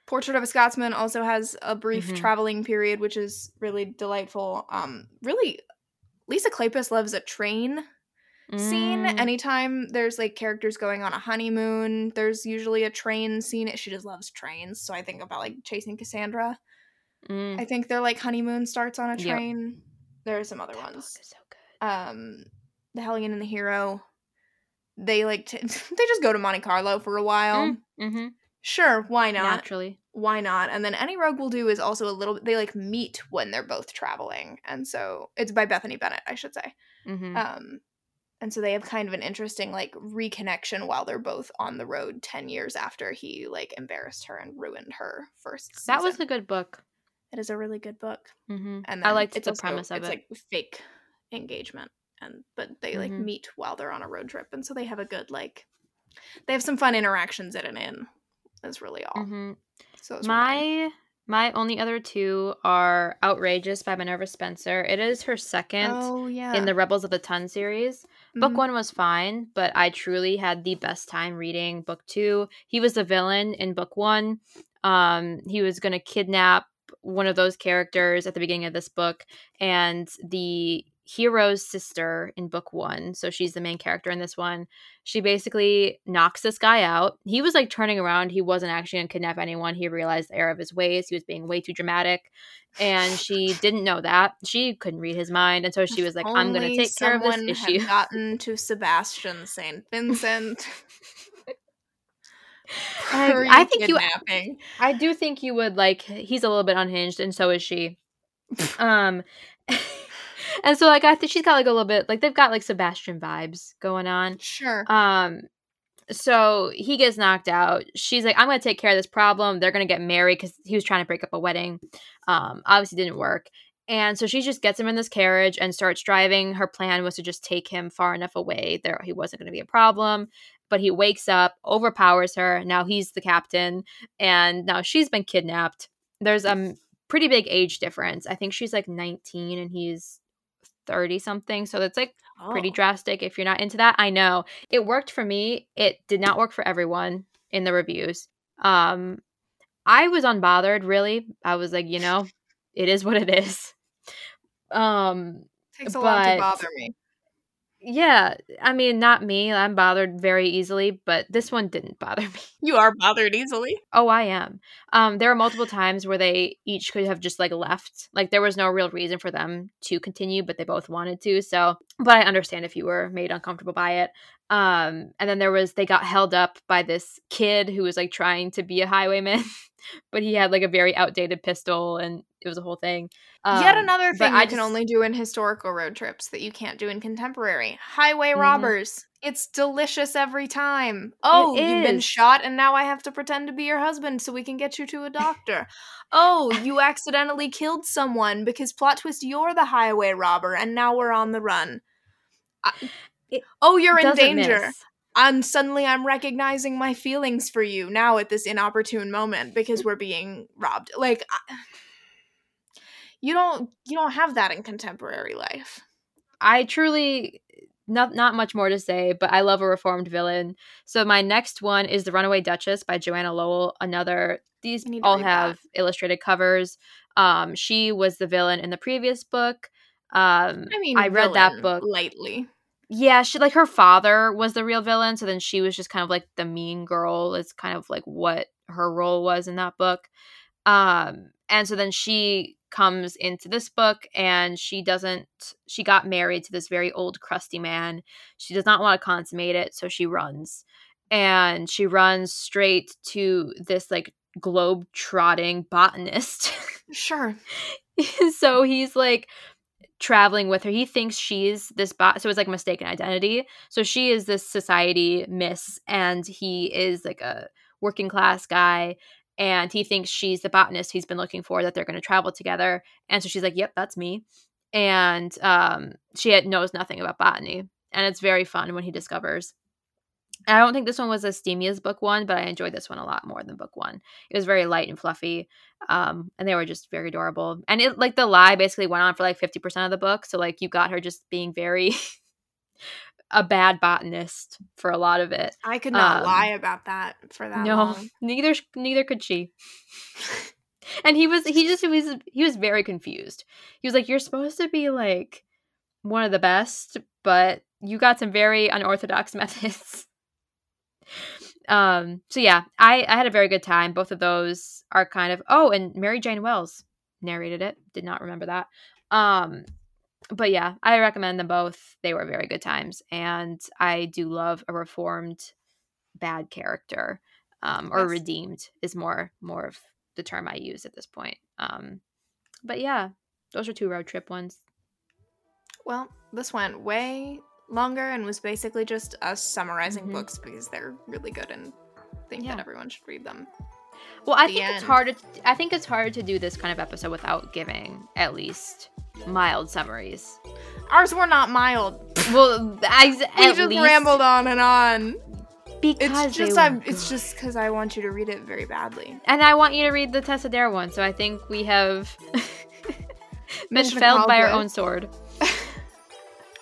Portrait of a Scotsman also has a brief Mhm. traveling period, which is really delightful. Um, really, Lisa Kleypas loves a train scene. Mm, Anytime there's like characters going on a honeymoon, there's usually a train scene. She just loves trains, so I think about like Chasing Cassandra. mm. I think their like honeymoon starts on a Yep. train. There are some other That ones. Is so good. Um, The Hellion and the Hero. They like t- they just go to Monte Carlo for a while. Mm-hmm. Sure, why not? Naturally. why not? And then any rogue will do is also a little they like meet when they're both traveling. And so it's by Bethany Bennett, I should say. Mm-hmm. Um and so they have kind of an interesting like reconnection while they're both on the road 10 years after he like embarrassed her and ruined her first that was a good book. it is a really good book. Mm-hmm. And I liked it's the also- premise of it's it. like fake engagement and but they like Mhm. meet while they're on a road trip and so they have a good like they have some fun interactions at an inn. That's really all. hmm So were mine. My my only other two are Outrageous by Minerva Spencer. It is her second oh yeah in the Rebels of the Ton series. Book Mhm. one was fine, but I truly had the best time reading book two. He was the villain in book one. Um, he was going to kidnap one of those characters at the beginning of this book, and the hero's sister in book one, so she's the main character in this one, she basically knocks this guy out. He was like turning around. He wasn't actually going to kidnap anyone. He realized the error of his ways. He was being way too dramatic. And she didn't know that. She couldn't read his mind. And so she was like, I'm going to take care of this someone had issue. gotten to Sebastian Saint Vincent. I- think you- I do think you would like he's a little bit unhinged and so is she. um and so like I think she's got like a little bit like they've got like Sebastian vibes going on. Sure. Um so he gets knocked out. She's like I'm going to take care of this problem. They're going to get married cuz he was trying to break up a wedding. Um obviously didn't work. And so she just gets him in this carriage and starts driving. Her plan was to just take him far enough away there he wasn't going to be a problem. But he wakes up, overpowers her. Now he's the captain, and now she's been kidnapped. There's a pretty big age difference. I think she's like 19 and he's 30 something. So that's like oh. pretty drastic if you're not into that. I know. It worked for me. It did not work for everyone in the reviews. Um I was unbothered really. I was like, you know, it is what it is. Um takes a but, lot to bother me. Yeah, I mean, not me. I'm bothered very easily, but this one didn't bother me. You are bothered easily. Oh, I am. Um, there were multiple times where they each could have just like left. Like there was no real reason for them to continue, but they both wanted to. So, but I understand if you were made uncomfortable by it. Um, and then there was they got held up by this kid who was like trying to be a highwayman, but he had like a very outdated pistol, and it was a whole thing. Um, Yet another thing I can only do in historical road trips that you can't do in contemporary. Highway mm-hmm. robbers. It's delicious every time. Oh, you've been shot and now I have to pretend to be your husband so we can get you to a doctor. oh, you accidentally killed someone because plot twist you're the highway robber and now we're on the run. I, oh, you're in danger. Miss. And suddenly I'm recognizing my feelings for you now at this inopportune moment because we're being robbed. Like I, you don't you don't have that in contemporary life. I truly not not much more to say, but I love a reformed villain. So my next one is The Runaway Duchess by Joanna Lowell. Another these all have that. illustrated covers. Um, she was the villain in the previous book. Um, I mean, I read that book lightly. Yeah, she like her father was the real villain, so then she was just kind of like the mean girl. Is kind of like what her role was in that book. Um, and so then she comes into this book and she doesn't she got married to this very old crusty man. She does not want to consummate it so she runs. And she runs straight to this like globe trotting botanist. Sure. So he's like traveling with her. He thinks she's this bot so it's like mistaken identity. So she is this society miss and he is like a working class guy and he thinks she's the botanist he's been looking for that they're going to travel together and so she's like yep that's me and um, she had, knows nothing about botany and it's very fun when he discovers. I don't think this one was as steamy as book one but i enjoyed this one a lot more than book one. It was very light and fluffy um, and they were just very adorable and it like the lie basically went on for like 50% of the book so like you got her just being very a bad botanist for a lot of it. I could not um, lie about that for that. No, long. neither neither could she. and he was he just he was he was very confused. He was like, "You're supposed to be like one of the best, but you got some very unorthodox methods." um. So yeah, I I had a very good time. Both of those are kind of oh, and Mary Jane Wells narrated it. Did not remember that. Um but yeah, I recommend them both. They were very good times, and I do love a reformed bad character, um, or yes. redeemed is more more of the term I use at this point. Um, but yeah, those are two road trip ones. Well, this went way longer and was basically just us summarizing mm-hmm. books because they're really good and think yeah. that everyone should read them. Well, I think end. it's hard. To, I think it's hard to do this kind of episode without giving at least mild summaries. Ours were not mild. Well, I, we just least... rambled on and on. Because it's just I'm, it's just because I want you to read it very badly, and I want you to read the Tessa Dare one. So I think we have been felled by our own sword.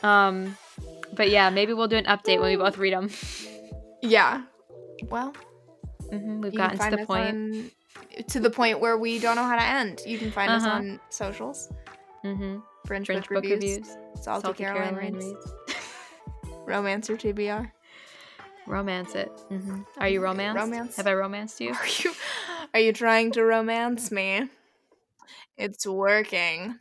um, but yeah, maybe we'll do an update when we both read them. Yeah. Well, mm-hmm, we've gotten to the point. On, to the point where we don't know how to end. You can find uh-huh. us on socials. Mm-hmm. Fringe, Fringe book, book, reviews. reviews. Salty, Salty, Caroline, Caroline reads. Romancer TBR. Romance it. Mm-hmm. Are you romance? Romance. Have I romanced you? Are you? Are you trying to romance me? It's working.